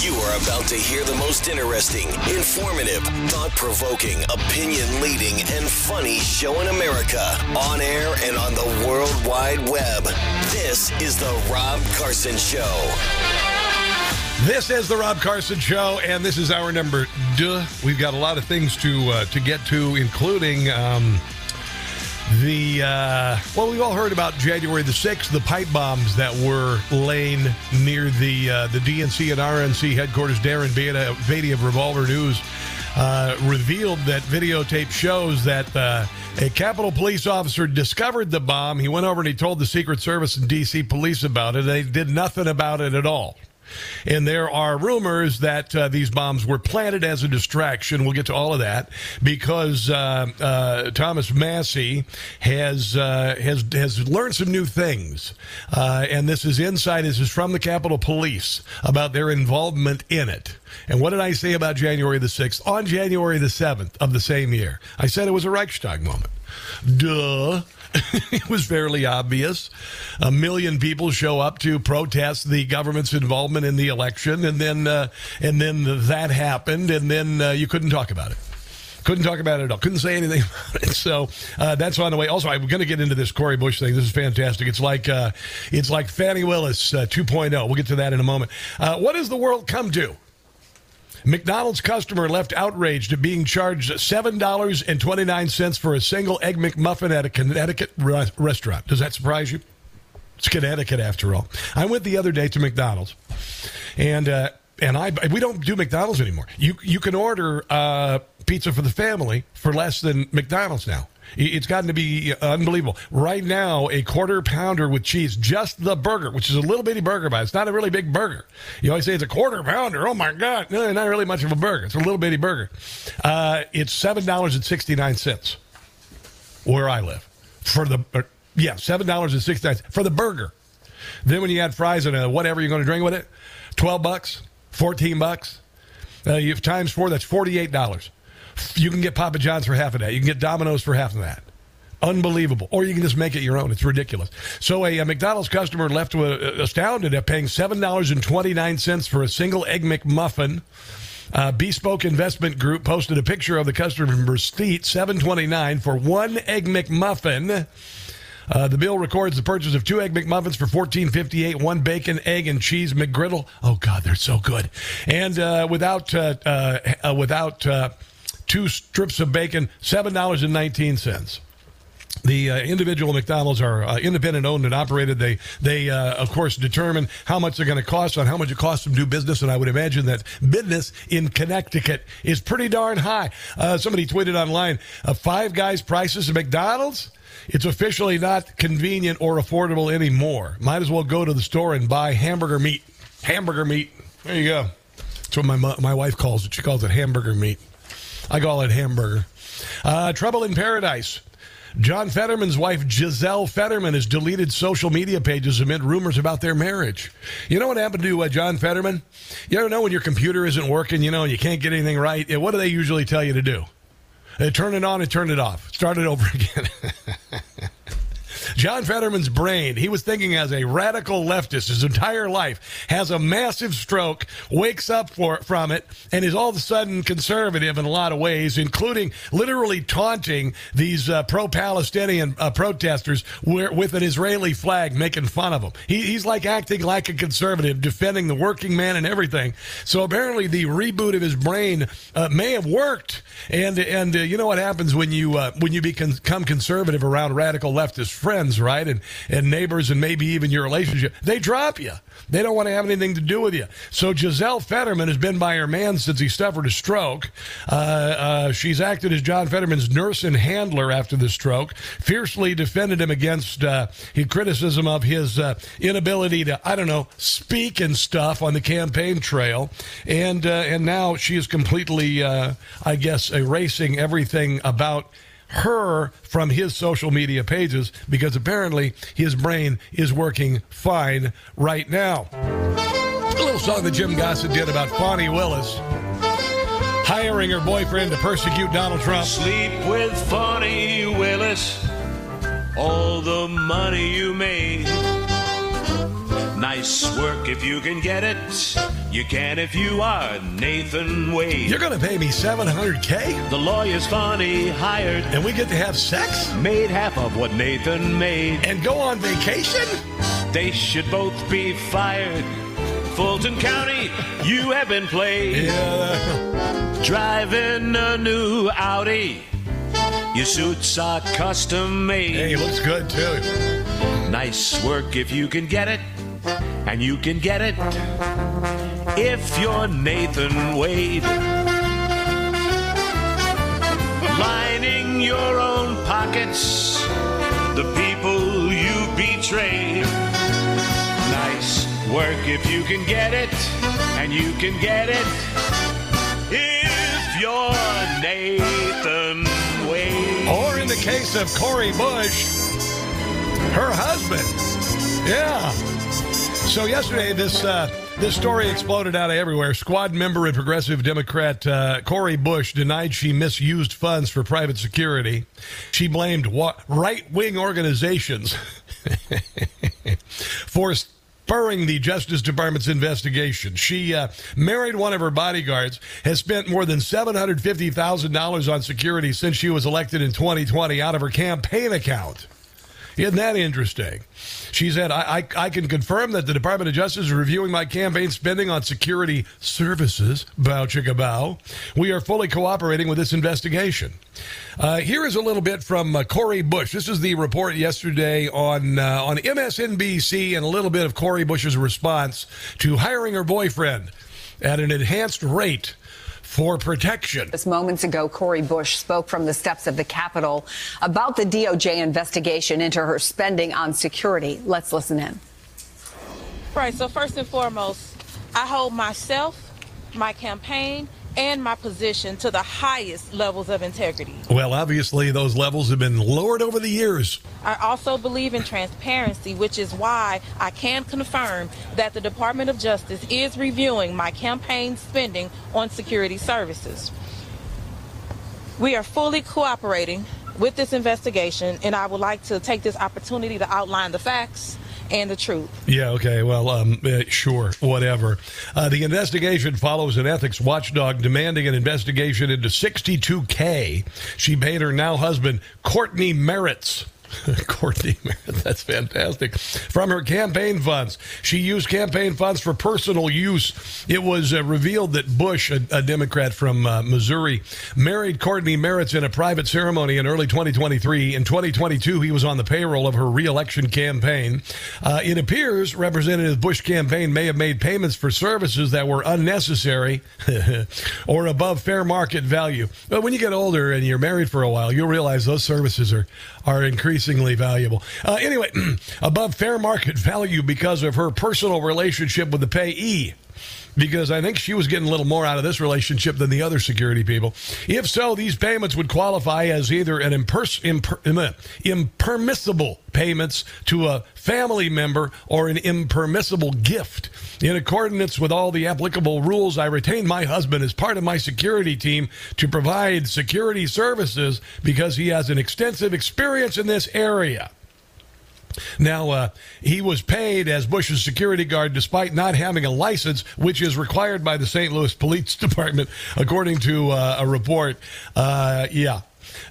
You are about to hear the most interesting, informative, thought provoking, opinion leading, and funny show in America on air and on the World Wide Web. This is The Rob Carson Show. This is the Rob Carson Show, and this is our number. Duh. We've got a lot of things to uh, to get to, including um, the uh, well, we've all heard about January the sixth, the pipe bombs that were laying near the uh, the DNC and RNC headquarters. Darren Beattie, Beattie of Revolver News uh, revealed that videotape shows that uh, a Capitol police officer discovered the bomb. He went over and he told the Secret Service and DC police about it. They did nothing about it at all. And there are rumors that uh, these bombs were planted as a distraction. We'll get to all of that because uh, uh, Thomas Massie has uh, has has learned some new things, uh, and this is inside. This is from the Capitol Police about their involvement in it. And what did I say about January the sixth? On January the seventh of the same year, I said it was a Reichstag moment. Duh. it was fairly obvious. A million people show up to protest the government's involvement in the election, and then uh, and then that happened, and then uh, you couldn't talk about it. Couldn't talk about it at all. Couldn't say anything about it. So uh, that's on the way. Also, I'm going to get into this Cori Bush thing. This is fantastic. It's like uh, it's like Fani Willis uh, 2.0. We'll get to that in a moment. Uh, what does the world come to? McDonald's customer left outraged at being charged $7.29 for a single Egg McMuffin at a Connecticut re- restaurant. Does that surprise you? It's Connecticut, after all. I went the other day to McDonald's, and uh, and I we don't do McDonald's anymore. You you can order uh, pizza for the family for less than McDonald's now. It's gotten to be unbelievable. Right now, a quarter pounder with cheese, just the burger, which is a little bitty burger, but it's not a really big burger. You always say it's a quarter pounder. Oh my God. No, not really much of a burger. It's a little bitty burger. Uh, it's $7.69 where I live for the, uh, yeah, $7.69 for the burger. Then when you add fries and uh, whatever you're going to drink with it, 12 bucks, 14 bucks. Uh, you have times four, that's $48. You can get Papa John's for half of that. You can get Domino's for half of that. Unbelievable. Or you can just make it your own. It's ridiculous. So a, a McDonald's customer left uh, astounded at paying $7.29 for a single Egg McMuffin. Uh, Bespoke Investment Group posted a picture of the customer's receipt, 729 for one Egg McMuffin. Uh, the bill records the purchase of two egg McMuffins for fourteen fifty eight, one bacon, egg, and cheese McGriddle. Oh God, they're so good! And uh, without uh, uh without uh, two strips of bacon, seven dollars and nineteen cents. The uh, individual McDonald's are uh, independent owned and operated. They, they uh, of course, determine how much they're going to cost on how much it costs them to do business. And I would imagine that business in Connecticut is pretty darn high. Uh, somebody tweeted online: uh, Five Guys prices at McDonald's. It's officially not convenient or affordable anymore. Might as well go to the store and buy hamburger meat. Hamburger meat. There you go. That's what my my wife calls it. She calls it hamburger meat. I call it hamburger. Uh, Trouble in Paradise. John Fetterman's wife, Gisele Fetterman, has deleted social media pages amid rumors about their marriage. You know what happened to uh, John Fetterman? You ever know when your computer isn't working, you know, and you can't get anything right? What do they usually tell you to do? They turn it on and turn it off. Start it over again. John Fetterman's brain, he was thinking as a radical leftist his entire life, has a massive stroke, wakes up for, from it, and is all of a sudden conservative in a lot of ways, including literally taunting these uh, pro Palestinian uh, protesters with an Israeli flag, making fun of them. He, he's like acting like a conservative, defending the working man and everything. So apparently, the reboot of his brain uh, may have worked. And and uh, you know what happens when you uh, when you become conservative around radical leftist friends friends, right? And, and neighbors and maybe even your relationship. They drop you. They don't want to have anything to do with you. So Gisele Fetterman has been by her man since he suffered a stroke. Uh, uh, she's acted as John Fetterman's nurse and handler after the stroke, fiercely defended him against uh, criticism of his uh, inability to, I don't know, speak and stuff on the campaign trail. And, uh, and now she is completely, uh, I guess, erasing everything about her from his social media pages because apparently his brain is working fine right now. A little song that Jim Gossett did about Fani Willis hiring her boyfriend to persecute Donald Trump. Sleep with Fani Willis, all the money you made. Nice work if you can get it. You can if you are Nathan Wade. You're going to pay me 700K? The lawyer's funny hired. And we get to have sex? Made half of what Nathan made. And go on vacation? They should both be fired. Fulton County, you have been played. Yeah. Driving a new Audi. Your suits are custom made. Hey, he looks good too. Nice work if you can get it. And you can get it if you're Nathan Wade. Lining your own pockets, the people you betray. Nice work if you can get it, and you can get it if you're Nathan Wade. Or in the case of Cori Bush, her husband. Yeah. So yesterday, this uh, this story exploded out of everywhere. Squad member and progressive Democrat uh, Cori Bush denied she misused funds for private security. She blamed wa- right wing organizations for spurring the Justice Department's investigation. She uh, married one of her bodyguards, has spent more than $750,000 on security since she was elected in 2020 out of her campaign account. Isn't that interesting? She said, I, I, I, can confirm that the Department of Justice is reviewing my campaign spending on security services. Bow chicka bow. We are fully cooperating with this investigation. Uh, here is a little bit from uh, Cori Bush. This is the report yesterday on, uh, on MSNBC and a little bit of Cori Bush's response to hiring her boyfriend at an enhanced rate for protection. Just moments ago, Cori Bush spoke from the steps of the Capitol about the DOJ investigation into her spending on security. Let's listen in. Right. So, first and foremost, I hold myself, my campaign, and my position to the highest levels of integrity. Well, obviously, those levels have been lowered over the years. I also believe in transparency, which is why I can confirm that the Department of Justice is reviewing my campaign spending on security services. We are fully cooperating with this investigation, and I would like to take this opportunity to outline the facts and the truth. Yeah, okay. Well, um, sure, whatever. Uh, the investigation follows an ethics watchdog demanding an investigation into 62K she paid her now husband, Courtney Merritts. Courtney Merritt, that's fantastic. From her campaign funds. She used campaign funds for personal use. It was uh, revealed that Bush, a, a Democrat from uh, Missouri, married Courtney Merritt in a private ceremony in early 2023. In 2022, he was on the payroll of her reelection campaign. Uh, it appears Representative Bush campaign may have made payments for services that were unnecessary or above fair market value. But when you get older and you're married for a while, you'll realize those services are, are increasingly valuable. Uh, anyway, above fair market value because of her personal relationship with the payee because I think she was getting a little more out of this relationship than the other security people. If so, these payments would qualify as either an impers- imper- eh, impermissible payments to a family member or an impermissible gift. In accordance with all the applicable rules, I retain my husband as part of my security team to provide security services because he has an extensive experience in this area. Now, uh, he was paid as Bush's security guard despite not having a license, which is required by the St. Louis Police Department, according to uh, a report. Uh, yeah.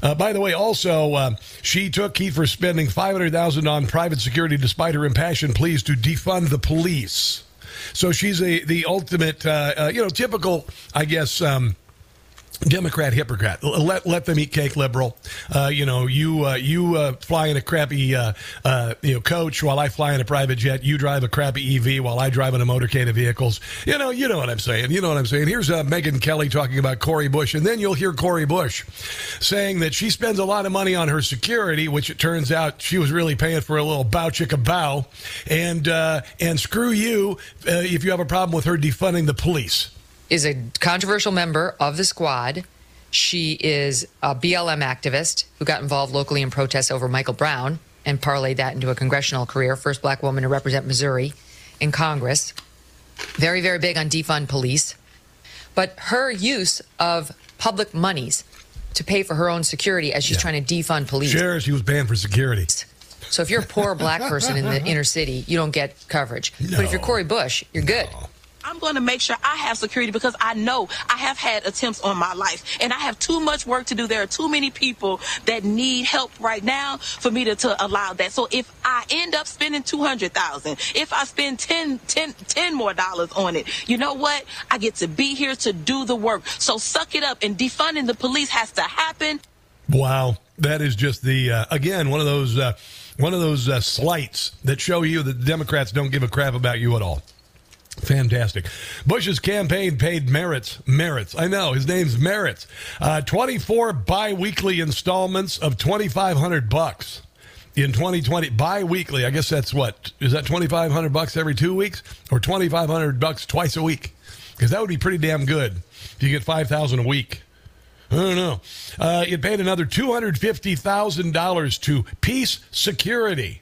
Uh, by the way, also, uh, she took heat for spending 500000 on private security despite her impassioned pleas to defund the police. So she's a the ultimate, uh, you know, typical, I guess, um, Democrat hypocrite. Let let them eat cake, liberal. Uh, you know, you uh, you uh, fly in a crappy uh, uh, you know coach while I fly in a private jet. You drive a crappy EV while I drive in a motorcade of vehicles. You know, you know what I'm saying. You know what I'm saying. Here's uh, Megyn Kelly talking about Cori Bush, and then you'll hear Cori Bush saying that she spends a lot of money on her security, which it turns out she was really paying for a little bow chicka bow, and and screw you if you have a problem with her defunding the police is a controversial member of the squad. She is a BLM activist who got involved locally in protests over Michael Brown and parlayed that into a congressional career. First black woman to represent Missouri in Congress. Very, very big on defund police. But her use of public monies to pay for her own security as she's yeah. trying to defund police. Sure, she was banned for security. So if you're a poor black person in the inner city, you don't get coverage. No. But if you're Cori Bush, you're good. I'm going to make sure I have security because I know I have had attempts on my life and I have too much work to do. There are too many people that need help right now for me to, to allow that. So if I end up spending 200,000, if I spend 10, 10, 10 more dollars on it, you know what? I get to be here to do the work. So suck it up and defunding the police has to happen. Wow, that is just the uh, again one of those uh, one of those uh, slights that show you that the Democrats don't give a crap about you at all. Fantastic. Bush's campaign paid Merritts. Merritts. I know his name's Merritts. Uh, Twenty-four bi-weekly installments of twenty-five hundred bucks in 2020 bi-weekly. I guess that's what is that 2,500 bucks every two weeks or 2,500 bucks twice a week? Because that would be pretty damn good if you get 5,000 a week. I don't know. Uh, it paid another $250,000 to Peace Security.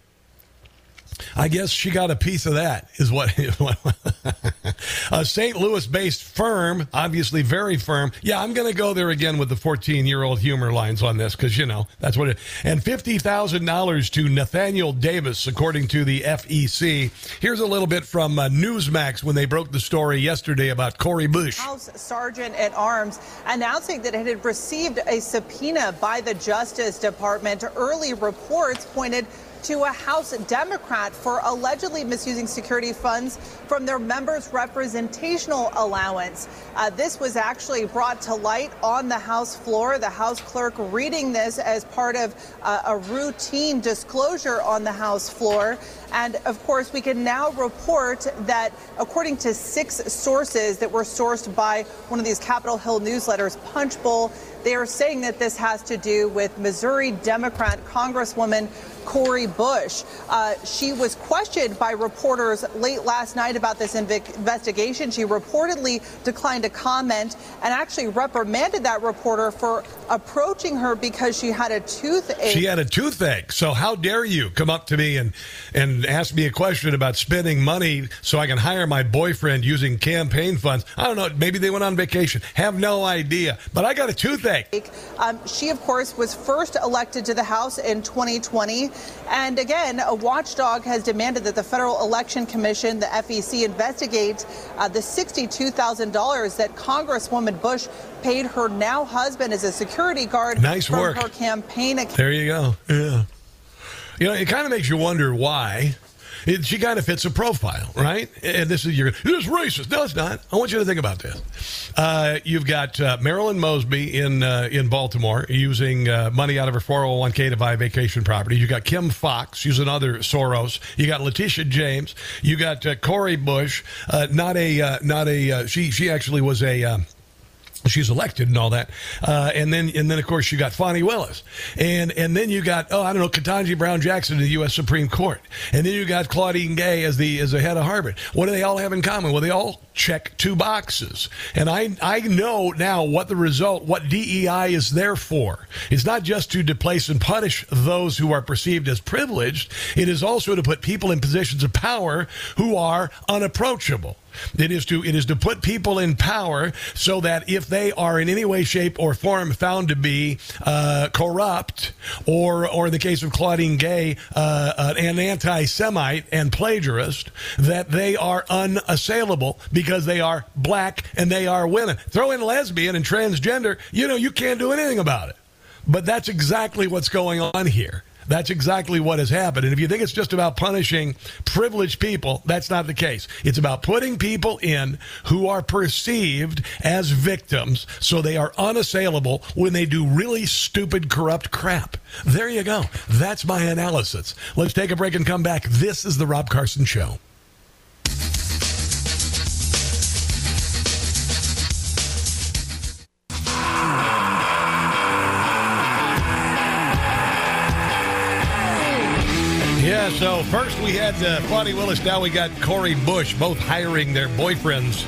I guess she got a piece of that, is what. a St. Louis based firm, obviously very firm. Yeah, I'm going to go there again with the 14 year old humor lines on this because, you know, that's what it And $50,000 to Nathaniel Davis, according to the FEC. Here's a little bit from uh, Newsmax when they broke the story yesterday about Cori Bush. House Sergeant at Arms announcing that it had received a subpoena by the Justice Department. Early reports pointed to a House Democrat for allegedly misusing security funds from their members' representational allowance. Uh, this was actually brought to light on the House floor. The House clerk reading this as part of uh, a routine disclosure on the House floor. And of course, we can now report that according to six sources that were sourced by one of these Capitol Hill newsletters, Punchbowl, they are saying that this has to do with Missouri Democrat Congresswoman Cori Bush. Uh, she was questioned by reporters late last night about this investigation. She reportedly declined to comment and actually reprimanded that reporter for approaching her because she had a toothache. She had a toothache. So how dare you come up to me and and ask me a question about spending money so I can hire my boyfriend using campaign funds? I don't know. Maybe they went on vacation. Have no idea. But I got a toothache. Um, she, of course, was first elected to the House in 2020. And again, a watchdog has demanded that the Federal Election Commission, the FEC, investigate uh, the $62,000 that Congresswoman Bush paid her now husband as a security guard nice from work. her campaign account. There you go. Yeah. You know, it kind of makes you wonder why it, she kind of fits a profile, right? And this is your this is racist. No, it's not. I want you to think about this. Uh, you've got uh, Marilyn Mosby in uh, in Baltimore using uh, money out of her 401k to buy vacation property. You got Kim Foxx using other Soros. You got Letitia James. You got uh, Cori Bush. Uh, not a not a she she actually was a she's elected and all that. Uh, and then, and then of course you got Fani Willis, and and then you got oh I don't know Ketanji Brown Jackson to the U.S. Supreme Court, and then you got Claudine Gay as the as the head of Harvard. What do they all have in common? Well, they all check two boxes, and I I know now what the result, what DEI is there for. It's not just to displace and punish those who are perceived as privileged. It is also to put people in positions of power who are unapproachable. It is to it is to put people in power so that if they are in any way, shape, or form found to be uh, corrupt, or or in the case of Claudine Gay, uh, uh an anti-Semite and plagiarist, that they are unassailable because they are black and they are women. Throw in lesbian and transgender, you know, you can't do anything about it. But that's exactly what's going on here. That's exactly what has happened. And if you think it's just about punishing privileged people, that's not the case. It's about putting people in who are perceived as victims so they are unassailable when they do really stupid, corrupt crap. There you go. That's my analysis. Let's take a break and come back. This is The Rob Carson Show. Yeah, so first we had uh, Willis, now we got Cori Bush, both hiring their boyfriends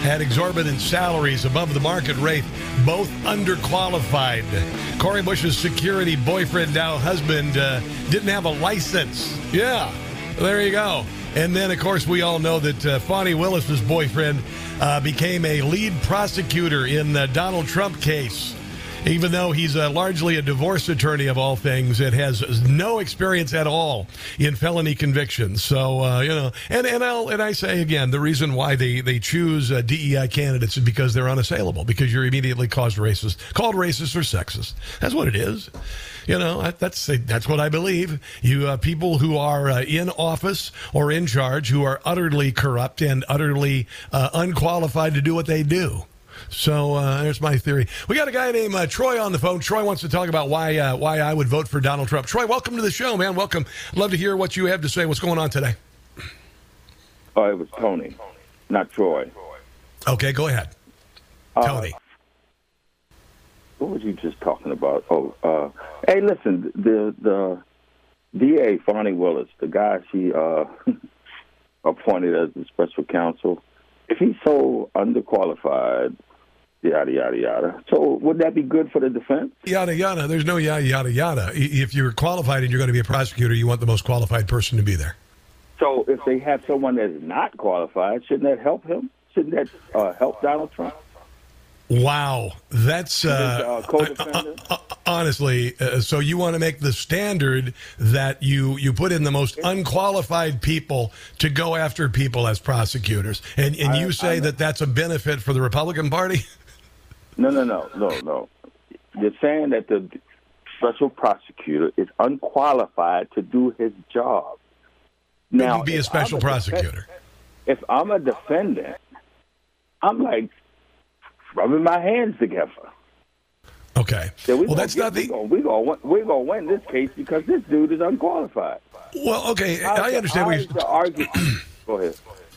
had exorbitant salaries above the market rate, both underqualified. Cori Bush's security boyfriend, now husband, uh, didn't have a license. Yeah, there you go. And then, of course, we all know that uh, Fani Willis's boyfriend uh, became a lead prosecutor in the Donald Trump case. Even though he's uh, largely a divorce attorney of all things and has no experience at all in felony convictions. So uh, you know, and and I'll and I say again, the reason why they they choose uh, DEI candidates is because they're unassailable. Because you're immediately caused racist, called racist or sexist. That's what it is. You know, that's that's what I believe. You uh, people who are uh, in office or in charge who are utterly corrupt and utterly uh, unqualified to do what they do. So uh, there's my theory. We got a guy named uh, Troy on the phone. Troy wants to talk about why uh, why I would vote for Donald Trump. Troy, welcome to the show, man. Welcome. Love to hear what you have to say. What's going on today? Oh, it was Tony, not Troy. Okay, go ahead. Tony. What were you just talking about? Oh, uh, hey, listen, the the DA Fani Willis, the guy she uh, appointed as the special counsel, if he's so underqualified, yada yada yada. So would that be good for the defense? Yada yada. There's no yada yada yada. If you're qualified and you're going to be a prosecutor, you want the most qualified person to be there. So if they have someone that's not qualified, shouldn't that help him? Shouldn't that uh, help Donald Trump? Wow, that's uh, uh, honestly. Uh, so you want to make the standard that you you put in the most unqualified people to go after people as prosecutors, and and you say that that's a benefit for the Republican Party? No, no, no, no, no. You're saying that the special prosecutor is unqualified to do his job. Now, you be a special prosecutor. if I'm a defendant, I'm like rubbing my hands together. Okay. So we well, that's get, not the. We're going we're gonna win this case because this dude is unqualified. Well, okay, I understand. What you're... argue. Go ahead.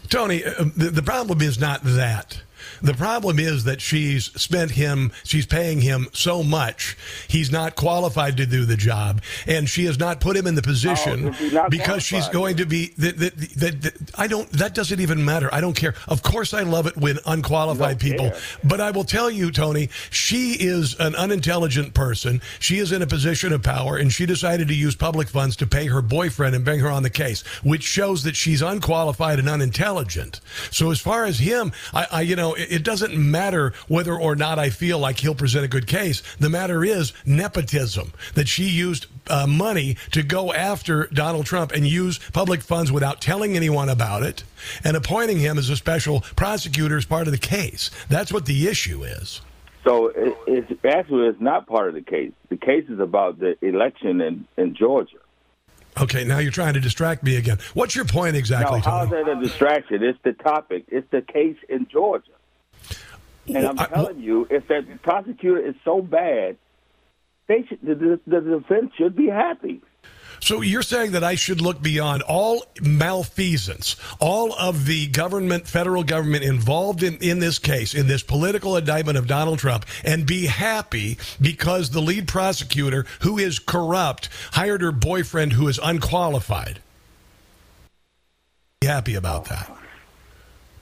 Tony, uh, the, the problem is not that. The problem is that she's spent him, she's paying him so much, he's not qualified to do the job, and she has not put him in the position oh, because she's going to be. That, that, that, that, I don't. That doesn't even matter. I don't care. Of course, I love it when unqualified people. Care. But I will tell you, Tony, she is an unintelligent person. She is in a position of power, and she decided to use public funds to pay her boyfriend and bring her on the case, which shows that she's unqualified and unintelligent. So as far as him, I, I you know it doesn't matter whether or not I feel like he'll present a good case. The matter is nepotism, that she used uh, money to go after Donald Trump and use public funds without telling anyone about it and appointing him as a special prosecutor as part of the case. That's what the issue is. So it, it's actually it's not part of the case. The case is about the election in, in Georgia. Okay, now you're trying to distract me again. What's your point exactly? No, how's that a distraction? It's the topic. It's the case in Georgia. And I'm telling you, if that prosecutor is so bad, they should, the, the defense should be happy. So you're saying that I should look beyond all malfeasance, all of the government, federal government involved in, in this case, in this political indictment of Donald Trump, and be happy because the lead prosecutor, who is corrupt, hired her boyfriend who is unqualified. Be happy about that.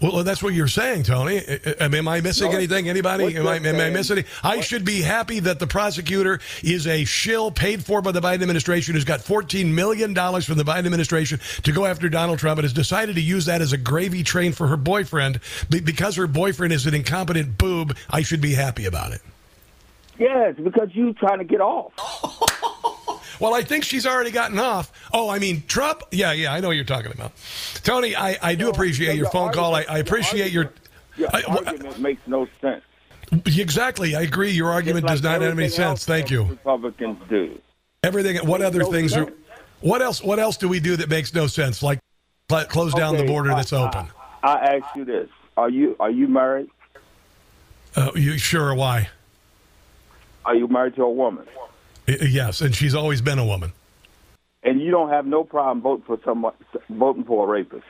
Well, that's what you're saying, Tony. I mean, am I missing no, anything? Anybody? Am I, am I, missing? I should be happy that the prosecutor is a shill paid for by the Biden administration who's got $14 million from the Biden administration to go after Donald Trump and has decided to use that as a gravy train for her boyfriend. Because her boyfriend is an incompetent boob, I should be happy about it. Yes, because you trying to get off. Well, I think she's already gotten off. Oh, I mean, Trump? Yeah, yeah, I know what you're talking about. Tony, I, I do appreciate your phone call. I, I appreciate your. Your I, argument makes no sense. Exactly. I agree. Your argument like does not have any sense. Thank you. Republicans do. Everything. What other no things sense. are. What else? What else do we do that makes no sense? Like close down okay, the border that's open. I, I ask you this: Are you are you married? Uh, you sure? Why? Are you married to a woman? Yes, and she's always been a woman. And you don't have no problem voting for someone voting for a rapist.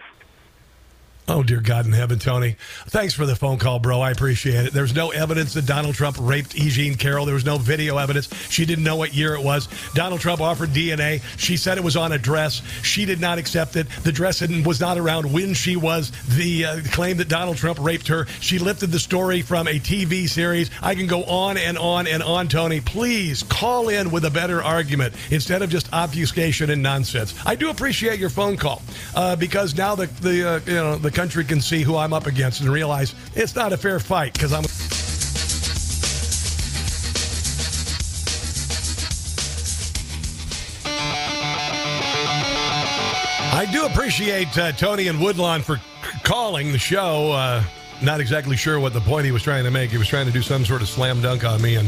Oh, dear God in heaven, Tony. Thanks for the phone call, bro. I appreciate it. There's no evidence that Donald Trump raped E. Jean Carroll. There was no video evidence. She didn't know what year it was. Donald Trump offered DNA. She said it was on a dress. She did not accept it. The dress was not around when she was. The uh, claim that Donald Trump raped her. She lifted the story from a TV series. I can go on and on and on, Tony. Please call in with a better argument instead of just obfuscation and nonsense. I do appreciate your phone call uh, because now the, the uh, you know, the country can see who I'm up against and realize it's not a fair fight because I'm. I do appreciate uh, Tony and Woodlawn for calling the show. Uh, not exactly sure what the point he was trying to make. He was trying to do some sort of slam dunk on me, and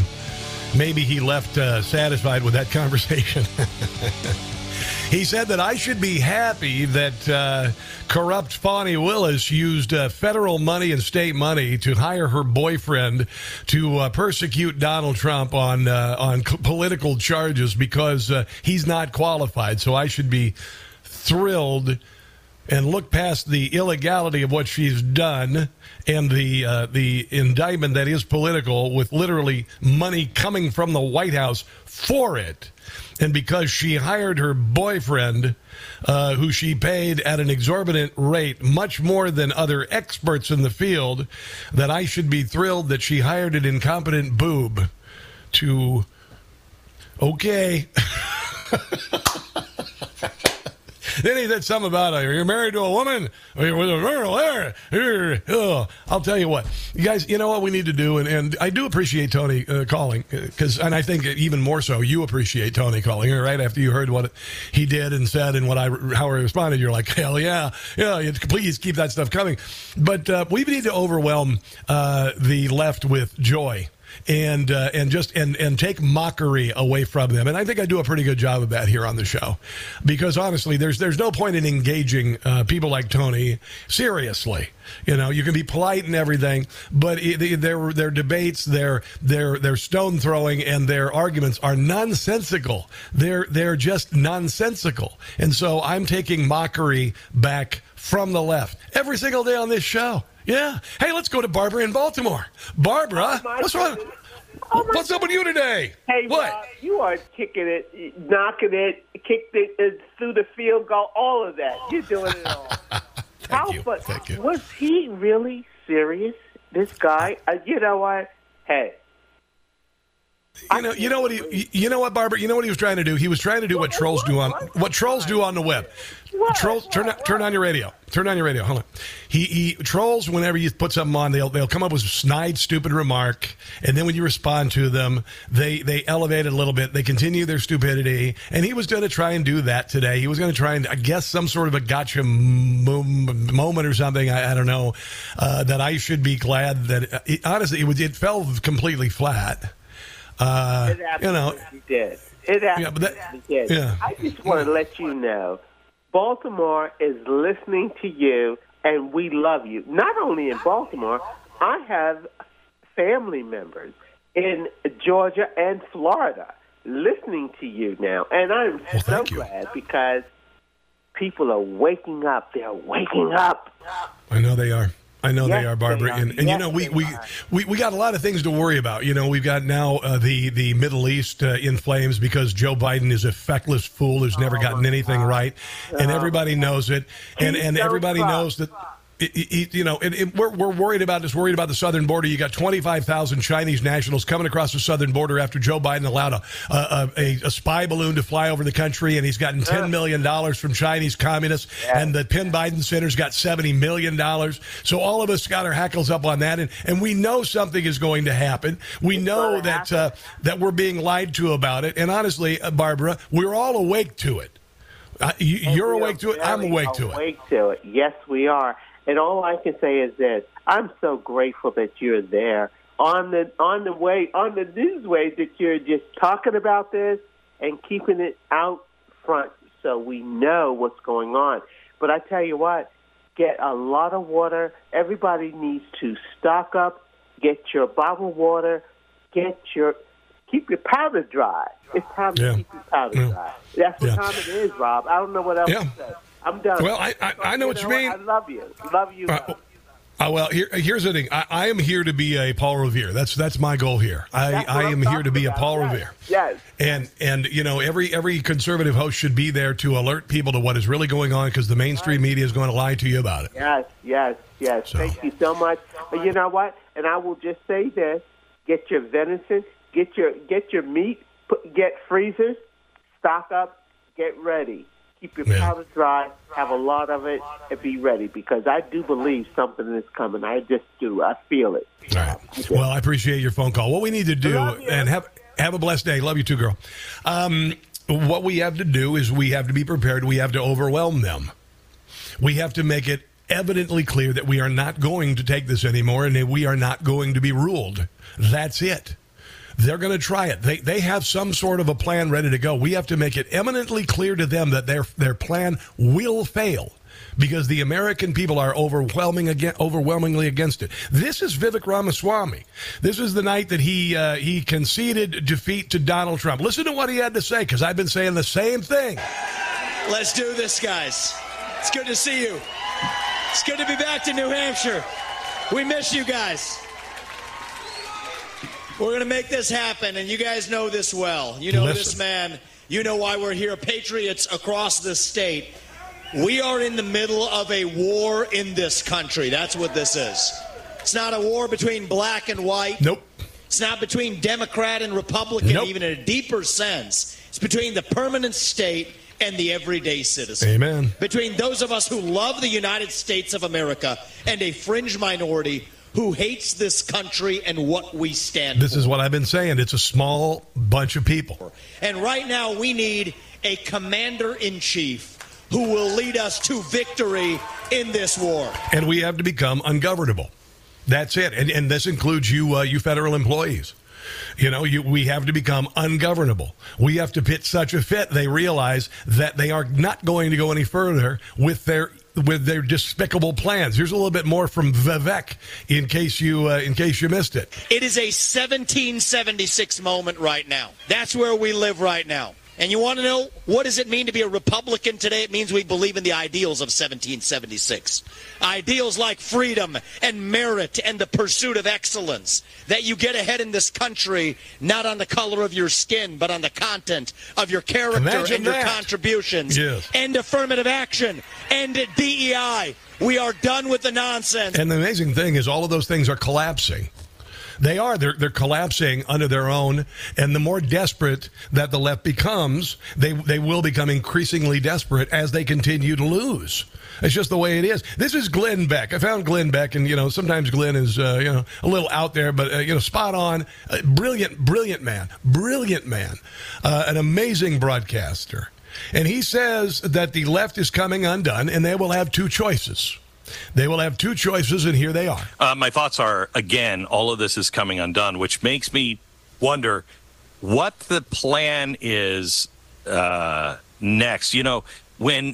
maybe he left uh, satisfied with that conversation he said that I should be happy that uh, corrupt Fani Willis used uh, federal money and state money to hire her boyfriend to uh, persecute Donald Trump on uh, on c- political charges because uh, he's not qualified. So I should be thrilled and look past the illegality of what she's done and the uh, the indictment that is political with literally money coming from the White House for it. And because she hired her boyfriend, uh, who she paid at an exorbitant rate, much more than other experts in the field, that I should be thrilled that she hired an incompetent boob to. Okay. Then he said something about uh, you're married to a woman with a girl there. I'll tell you what, you guys. You know what we need to do, and, and I do appreciate Tony uh, calling because, and I think even more so, you appreciate Tony calling. Right after you heard what he did and said and what I how I responded, you're like, hell yeah, yeah. Please keep that stuff coming. But uh, we need to overwhelm uh, the left with joy and uh, and just and and take mockery away from them. And I think I do a pretty good job of that here on the show, because honestly, there's there's no point in engaging uh, people like Tony seriously. You know, you can be polite and everything, but it, their their debates, their their their stone throwing, and their arguments are nonsensical. They're they're just nonsensical. And so I'm taking mockery back from the left every single day on this show. Yeah. Hey, let's go to Barbara in Baltimore. Barbara, Oh, what's wrong? Oh, what's up with you today? Hey, what? Rob, you are kicking it, knocking it, kicked it uh, through the field goal, all of that. You're doing it all. How you. but Thank you. was he really serious? This guy? Uh, you know what? Hey, You know, you know what he, you know what, Barbara. You know what he was trying to do. He was trying to do what trolls do on what trolls do on the web. What? Trolls, turn What? turn on your radio. Turn on your radio. Hold on. He he trolls whenever you put something on. They'll they'll come up with a snide, stupid remark, and then when you respond to them, they they elevate it a little bit. They continue their stupidity, and he was going to try and do that today. He was going to try and I guess some sort of a gotcha mo- moment or something. I, I don't know. Uh, that I should be glad that uh, it, honestly it was it fell completely flat. Uh, it you know, absolutely did. It Yeah, but that- absolutely did. yeah. I just want to let you know, Baltimore is listening to you, and we love you. Not only in Baltimore, I have family members in Georgia and Florida listening to you now, and I'm Well, so thank you. glad because people are waking up. They're waking up. I know they are. I know Yes, they are, Barbara. they are. And, and you know, we, we, we we got a lot of things to worry about. You know, we've got now uh, the the Middle East uh, in flames because Joe Biden is a feckless fool who's never gotten anything right, and everybody knows it, and and so everybody tough. knows that. It, it- it- you know, and, we're, we're worried about this. Worried about the southern border. You got twenty five thousand Chinese nationals coming across the southern border after Joe Biden allowed a a, a a spy balloon to fly over the country, and he's gotten ten million dollars from Chinese communists. And the Penn Biden Center's got seventy million dollars. So all of us got our hackles up on that, and, and we know something is going to happen. We know that uh, that we're being lied to about it. And honestly, uh, Barbara, we're all awake to it. Uh, you, you're awake to it. I'm very awake to it. Awake to it. Yes, we are. And all I can say is this: I'm so grateful that you're there on the on the way on the newsway that you're just talking about this and keeping it out front so we know what's going on. But I tell you what, get a lot of water. Everybody needs to stock up. Get your bottled water. Get your keep your powder dry. It's time to Yeah. keep your powder Yeah. dry. That's what Yeah. time it is, Rob. I don't know what else Yeah. to say. I'm done. Well, I- I- I know what you mean. I love you. Love you. Uh, Uh, well, here, here's the thing. I, I am here to be a Paul Revere. That's that's my goal here. I, I I'm here to be a Paul about. Revere. Yes. And and you know every every conservative host should be there to alert people to what is really going on because the mainstream media is going to lie to you about it. Yes, yes, yes. So- Thank you so much. But you know what? And I will just say this: get your venison, get your get your meat, put, get freezers, stock up, get ready. Keep your Yeah. powder dry, have a lot of it, and be ready because I do believe something is coming. I just do. I feel it. All right. Well, I appreciate your phone call. What we need to do and have have a blessed day. Love you too, girl. Um, what we have to do is we have to be prepared. We have to overwhelm them. We have to make it evidently clear that we are not going to take this anymore and that we are not going to be ruled. That's it. They're going to try it. They, they have some sort of a plan ready to go. We have to make it eminently clear to them that their, their plan will fail because the American people are overwhelming overwhelmingly against it. This is Vivek Ramaswamy. This is the night that he uh, he conceded defeat to Donald Trump. Listen to what he had to say because I've been saying the same thing. Let's do this, guys. It's good to see you. It's good to be back to New Hampshire. We miss you guys. We're going to make this happen, and you guys know this well. You know Listen. this man. You know why we're here. Patriots across the state. We are in the middle of a war in this country. That's what this is. It's not a war between black and white. Nope. It's not between Democrat and Republican, Nope. even in a deeper sense. It's between the permanent state and the everyday citizen. Amen. Between those of us who love the United States of America and a fringe minority who hates this country and what we stand for. This for. is what I've been saying. It's a small bunch of people. And right now, we need a commander in chief who will lead us to victory in this war. and we have to become ungovernable. That's it, and and this includes you, uh, you federal employees. You know, you, we have to become ungovernable. We have to pitch such a fit they realize that they are not going to go any further with their with their despicable plans. Here's a little bit more from Vivek in case you uh, in case you missed it. It is a 1776 moment right now. That's where we live right now. And you want to know what does it mean to be a Republican today? It means we believe in the ideals of 1776. Ideals like freedom and merit and the pursuit of excellence. That you get ahead in this country not on the color of your skin, but on the content of your character Imagine and your contributions. Yes. End affirmative action. End DEI. We are done with the nonsense. And the amazing thing is, all of those things are collapsing. They are. They're, they're collapsing under their own. And the more desperate that the left becomes, they, they will become increasingly desperate as they continue to lose. It's just the way it is. This is Glenn Beck. I found Glenn Beck, and, you know, sometimes Glenn is, uh, you know, a little out there, but, uh, you know, spot on. Uh, brilliant, brilliant man. Brilliant man. Uh, an amazing broadcaster. And he says that the left is coming undone, and they will have two choices. They will have two choices, and here they are. Uh, my thoughts are again, all of this is coming undone, which makes me wonder what the plan is uh, next. You know, when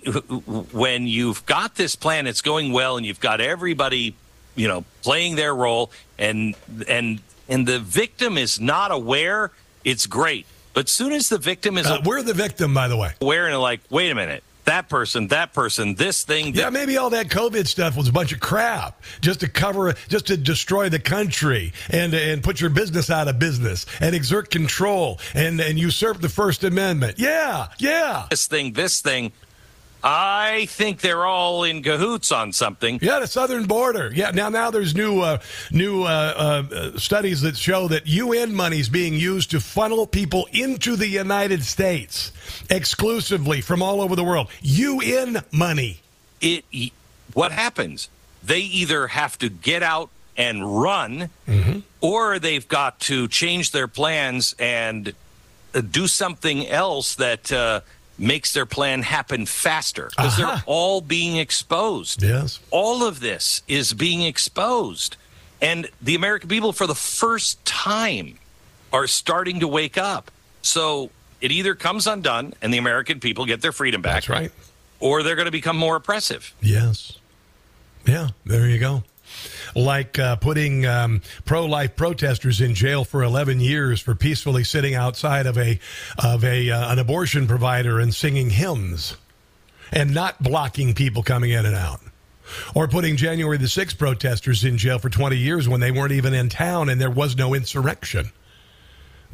when you've got this plan, it's going well, and you've got everybody, you know, playing their role, and and and the victim is not aware. It's great, but soon as the victim is Uh, we're the victim, by the way. aware and like, wait a minute, that person, that person, this thing, Yeah, maybe all that COVID stuff was a bunch of crap just to cover, just to destroy the country and and put your business out of business and exert control and and usurp the First Amendment. Yeah, yeah, this thing, this thing. I think they're all in cahoots on something. yeah. The southern border. Yeah. Now, now there's new uh, new uh, uh, studies that show that UN money is being used to funnel people into the United States exclusively from all over the world. UN money. It what happens? They either have to get out and run or they've got to change their plans and uh, do something else that uh, makes their plan happen faster because Uh-huh. they're all being exposed. Yes. All of this is being exposed. And the American people, for the first time, are starting to wake up. So it either comes undone and the American people get their freedom back, That's right. or they're going to become more oppressive. Yes. Yeah, there you go. Like uh, putting um, pro-life protesters in jail for 11 years for peacefully sitting outside of a of a uh, an abortion provider and singing hymns, and not blocking people coming in and out. Or putting January the 6th protesters in jail for 20 years when they weren't even in town and there was no insurrection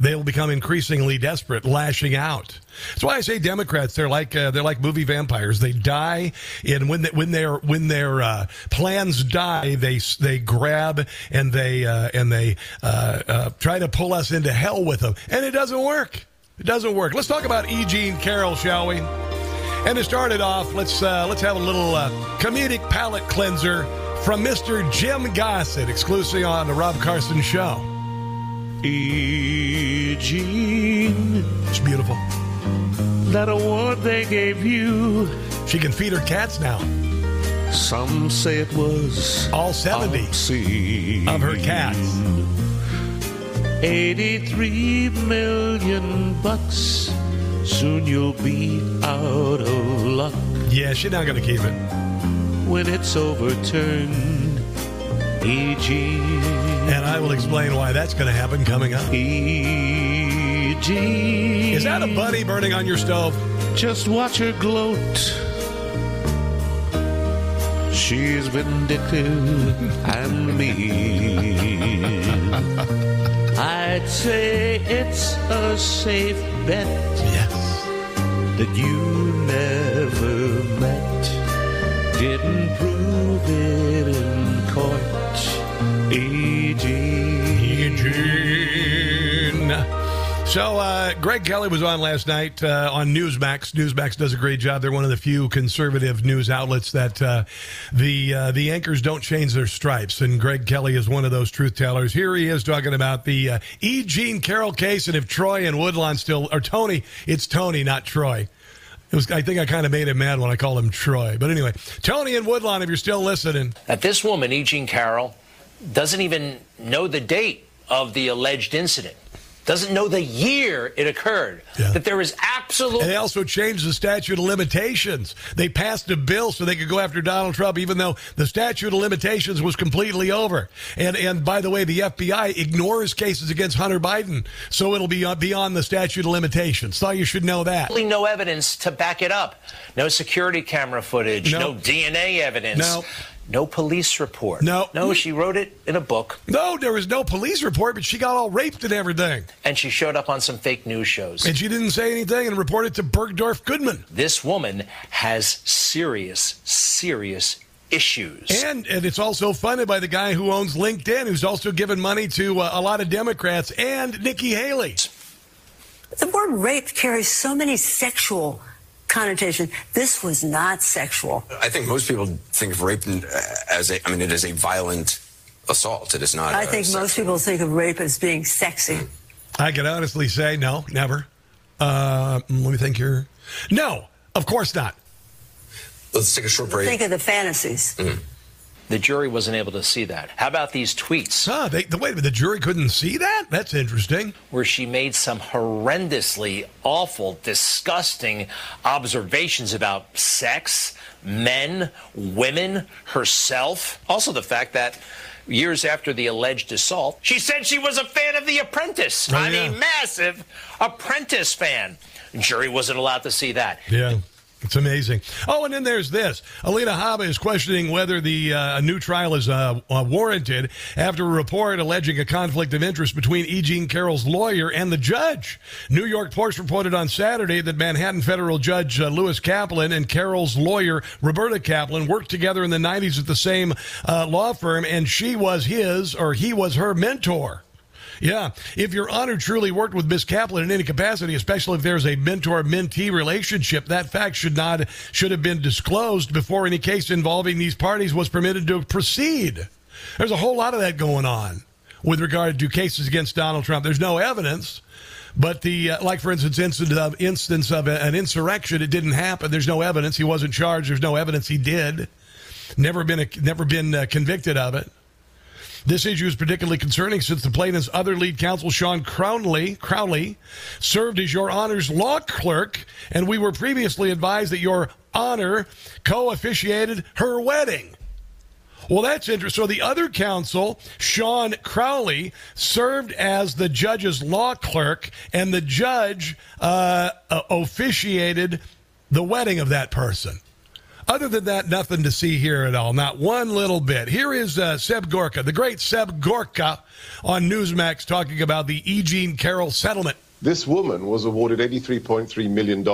they'll become increasingly desperate, lashing out. That's why I say Democrats. They're like uh, they're like movie vampires. They die, and when they, when their when their uh, plans die, they they grab and they uh, and they uh, uh, try to pull us into hell with them, and it doesn't work. It doesn't work. Let's talk about E. Jean Carroll, shall we? And to start it off, let's uh, let's have a little comedic palate cleanser from Mr. Jim Gossett, exclusively on the Rob Carson Show. Eugene. It's beautiful. that award they gave you. She can feed her cats now. Some say it was all 70 obscene. of her cats. 83 million bucks. Soon you'll be out of luck Yeah, she's not going to keep it. when it's overturned. E.G. And I will explain why that's going to happen coming up. E.G. Is that a bunny burning on your stove? Just watch her gloat. She's vindictive and mean. I'd say it's a safe bet Yes. that you never met. Didn't prove it Eugene. So, uh, Greg Kelly was on last night uh, on Newsmax. Newsmax does a great job. They're one of the few conservative news outlets that uh, the uh, the anchors don't change their stripes, and Greg Kelly is one of those truth tellers. Here he is talking about the uh, E. Jean Carroll case, and if Troy and Woodlawn still or Tony, it's Tony, not Troy. It was. I think I kind of made him mad when I called him Troy. But anyway, Tony and Woodlawn, if you're still listening, that this woman, E. Jean Carroll, doesn't even know the date of the alleged incident, doesn't know the year it occurred, that there is absolute. And they also changed the statute of limitations. They passed a bill so they could go after Donald Trump, even though the statute of limitations was completely over. And and by the way, the FBI ignores cases against Hunter Biden, so it'll be uh, beyond the statute of limitations. Thought you should know that. Absolutely no evidence to back it up. No security camera footage. No. No, DNA evidence. No. No police report. No. No, she wrote it in a book. No, there was no police report, but she got all raped and everything. And she showed up on some fake news shows. And she didn't say anything and reported to Bergdorf Goodman. This woman has serious, serious issues. And and it's also funded by the guy who owns LinkedIn, who's also given money to uh, a lot of Democrats and Nikki Haley. The word rape carries so many sexual connotations. This was not sexual. I think most people think of rape as a, I mean, it is a violent assault. It is not. I think most people think of rape as being sexy. I can honestly say no, never. Uh, let me think here. No, of course not. Let's take a short break. Think of the fantasies. The jury wasn't able to see that. How about these tweets? Huh, they, the, wait a minute, the jury couldn't see that? That's interesting. Where she made some horrendously awful, disgusting observations about sex, men, women, herself. Also, the fact that years after the alleged assault, she said she was a fan of The Apprentice. Oh, I yeah. mean, massive Apprentice fan. Jury wasn't allowed to see that. Yeah. It's amazing. Oh, and then there's this. Alina Habba is questioning whether the uh, new trial is uh, uh, warranted after a report alleging a conflict of interest between E. Jean Carroll's lawyer and the judge. New York Post reported on Saturday that Manhattan federal judge uh, Lewis Kaplan and Carroll's lawyer Roberta Kaplan worked together in the 90s at the same uh, law firm, and she was his or he was her mentor. Yeah. If your honor truly worked with Miss Kaplan in any capacity, especially if there's a mentor mentee relationship, that fact should not should have been disclosed before any case involving these parties was permitted to proceed. There's a whole lot of that going on with regard to cases against Donald Trump. There's no evidence. But the uh, like, for instance, instance of instance of an insurrection, it didn't happen. There's no evidence he wasn't charged. There's no evidence he did. Never been a, never been uh, convicted of it. This issue is particularly concerning since the plaintiff's other lead counsel, Shawn Crowley, Crowley, served as your honor's law clerk, and we were previously advised that your honor co-officiated her wedding. Well, that's interesting. So the other counsel, Shawn Crowley, served as the judge's law clerk, and the judge uh, uh, officiated the wedding of that person. Other than that, nothing to see here at all. Not one little bit. Here is uh, Seb Gorka, the great Seb Gorka, on Newsmax talking about the E. Jean Carroll settlement. This woman was awarded $83.3 million,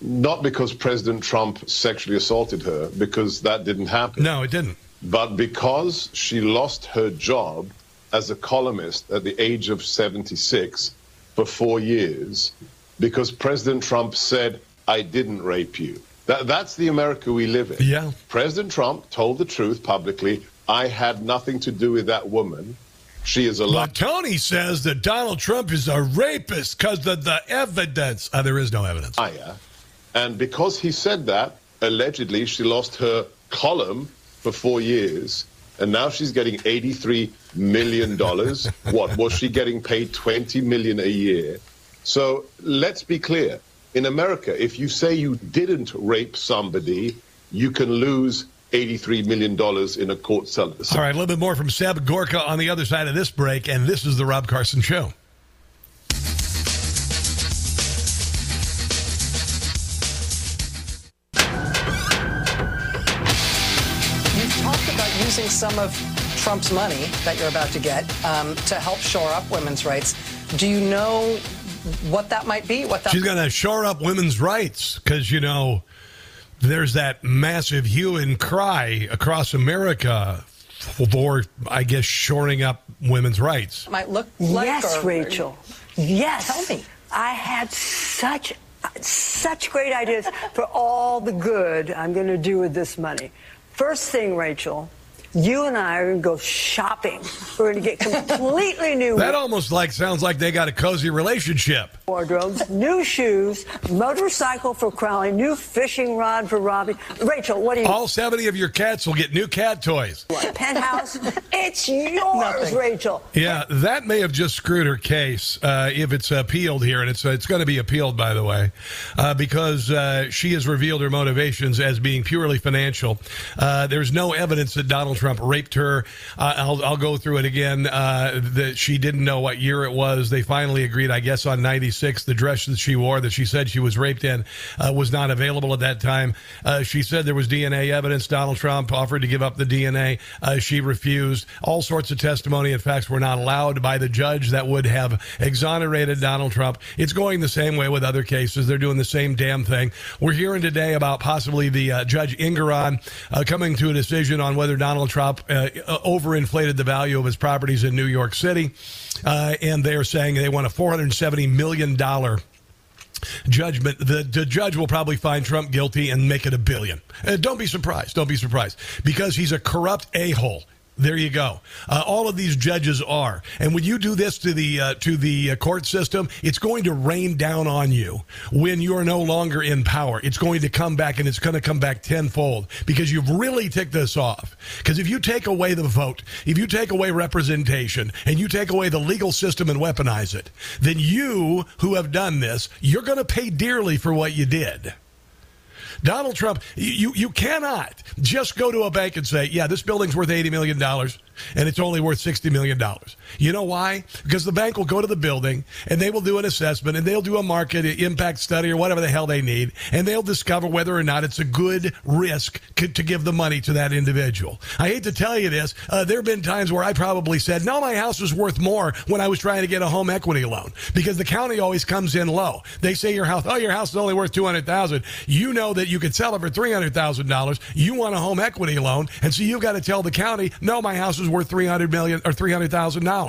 not because President Trump sexually assaulted her, because that didn't happen. No, it didn't. But because she lost her job as a columnist at the age of 76 for four years, because President Trump said, I didn't rape you. That, that's the America we live in. Yeah. President Trump told the truth publicly. I had nothing to do with that woman. she is allowed. But Tony says that Donald Trump is a rapist because of the evidence. Uh, there is no evidence. Liar. And because he said that, allegedly she lost her column for four years. And now she's getting $83 million. what? Was she getting paid 20 million a year? So let's be clear. In America, if you say you didn't rape somebody, you can lose $83 million in a court cellar. All right, a little bit more from Seb Gorka on the other side of this break, and this is the Rob Carson Show. You've talked about using some of Trump's money that you're about to get um, to help shore up women's rights. Do you know what that might be? What that She's going to shore up women's rights because, you know, there's that massive hue and cry across America for, I guess, shoring up women's rights. might look like? yes, or- Rachel. Yes. Tell me. I had such such great ideas for all the good I'm going to do with this money. First thing, Rachel, you and I are going to go shopping. We're going to get completely new That almost like sounds like they got a cozy relationship. wardrobes, new shoes, motorcycle for Crowley, new fishing rod for Robbie. Rachel, what do you? All 70 of your cats will get new cat toys. Penthouse. it's yours, Rachel. Yeah, that may have just screwed her case uh, if it's appealed here, and it's it's going to be appealed, by the way, uh, because uh, she has revealed her motivations as being purely financial. Uh, there's no evidence that Donald Trump raped her. Uh, I'll, I'll go through it again. Uh, that she didn't know what year it was. They finally agreed, I guess, on '96. The dress that she wore, that she said she was raped in, uh, was not available at that time. Uh, she said there was DNA evidence. Donald Trump offered to give up the DNA. Uh, she refused. All sorts of testimony and facts were not allowed by the judge that would have exonerated Donald Trump. It's going the same way with other cases. They're doing the same damn thing. We're hearing today about possibly the uh, Judge Engoron coming to a decision on whether Donald Trump uh, overinflated the value of his properties in New York City. Uh, and they're saying they want a $470 million judgment. The, the judge will probably find Trump guilty and make it a billion. Uh, don't be surprised. Don't be surprised because he's a corrupt a hole. There you go. Uh, all of these judges are, and when you do this to the uh, to the uh, court system, it's going to rain down on you when you are no longer in power. It's going to come back, and it's going to come back tenfold because you've really ticked this off. Because if you take away the vote, if you take away representation, and you take away the legal system and weaponize it, then you who have done this, you're going to pay dearly for what you did. Donald Trump, you, you cannot just go to a bank and say, yeah, this building's worth $80 million and it's only worth $60 million. You know why? Because the bank will go to the building and they will do an assessment and they'll do a market impact study or whatever the hell they need and they'll discover whether or not it's a good risk to give the money to that individual. I hate to tell you this. Uh, there have been times where I probably said, no, my house was worth more when I was trying to get a home equity loan because the county always comes in low. They say your house, oh, your house is only worth 200000 You know that you could sell it for $300,000. You want a home equity loan. And so you've got to tell the county, no, my house is worth 300 million or $300,000.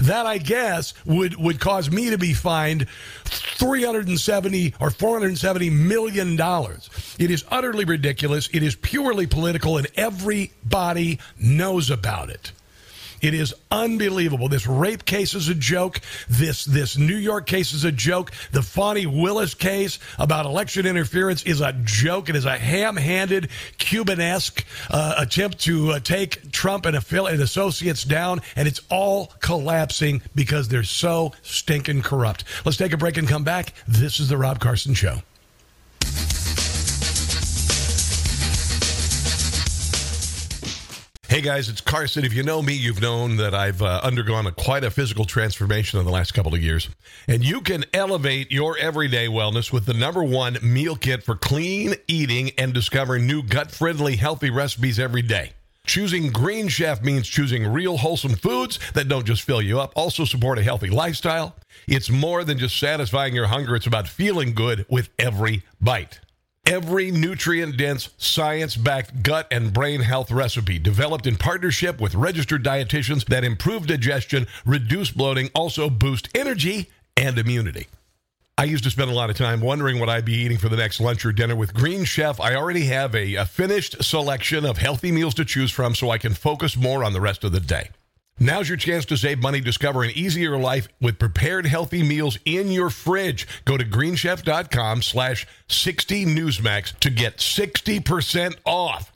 That I guess would would cause me to be fined 370 or 470 million dollars. It is utterly ridiculous. It is purely political and everybody knows about it. It is unbelievable. This rape case is a joke. This this New York case is a joke. The Fani Willis case about election interference is a joke. It is a ham-handed Cuban-esque uh, attempt to uh, take Trump and, affili- and associates down, and it's all collapsing because they're so stinking corrupt. Let's take a break and come back. This is the Rob Carson Show. Hey guys, it's Carson. If you know me, you've known that I've uh, undergone a, quite a physical transformation in the last couple of years. And you can elevate your everyday wellness with the number one meal kit for clean eating and discover new gut friendly, healthy recipes every day. Choosing Green Chef means choosing real wholesome foods that don't just fill you up, also support a healthy lifestyle. It's more than just satisfying your hunger, it's about feeling good with every bite. Every nutrient dense, science backed gut and brain health recipe developed in partnership with registered dietitians that improve digestion, reduce bloating, also boost energy and immunity. I used to spend a lot of time wondering what I'd be eating for the next lunch or dinner. With Green Chef, I already have a, a finished selection of healthy meals to choose from so I can focus more on the rest of the day. Now's your chance to save money. Discover an easier life with prepared healthy meals in your fridge. Go to greenchef.com slash 60 Newsmax to get 60% off.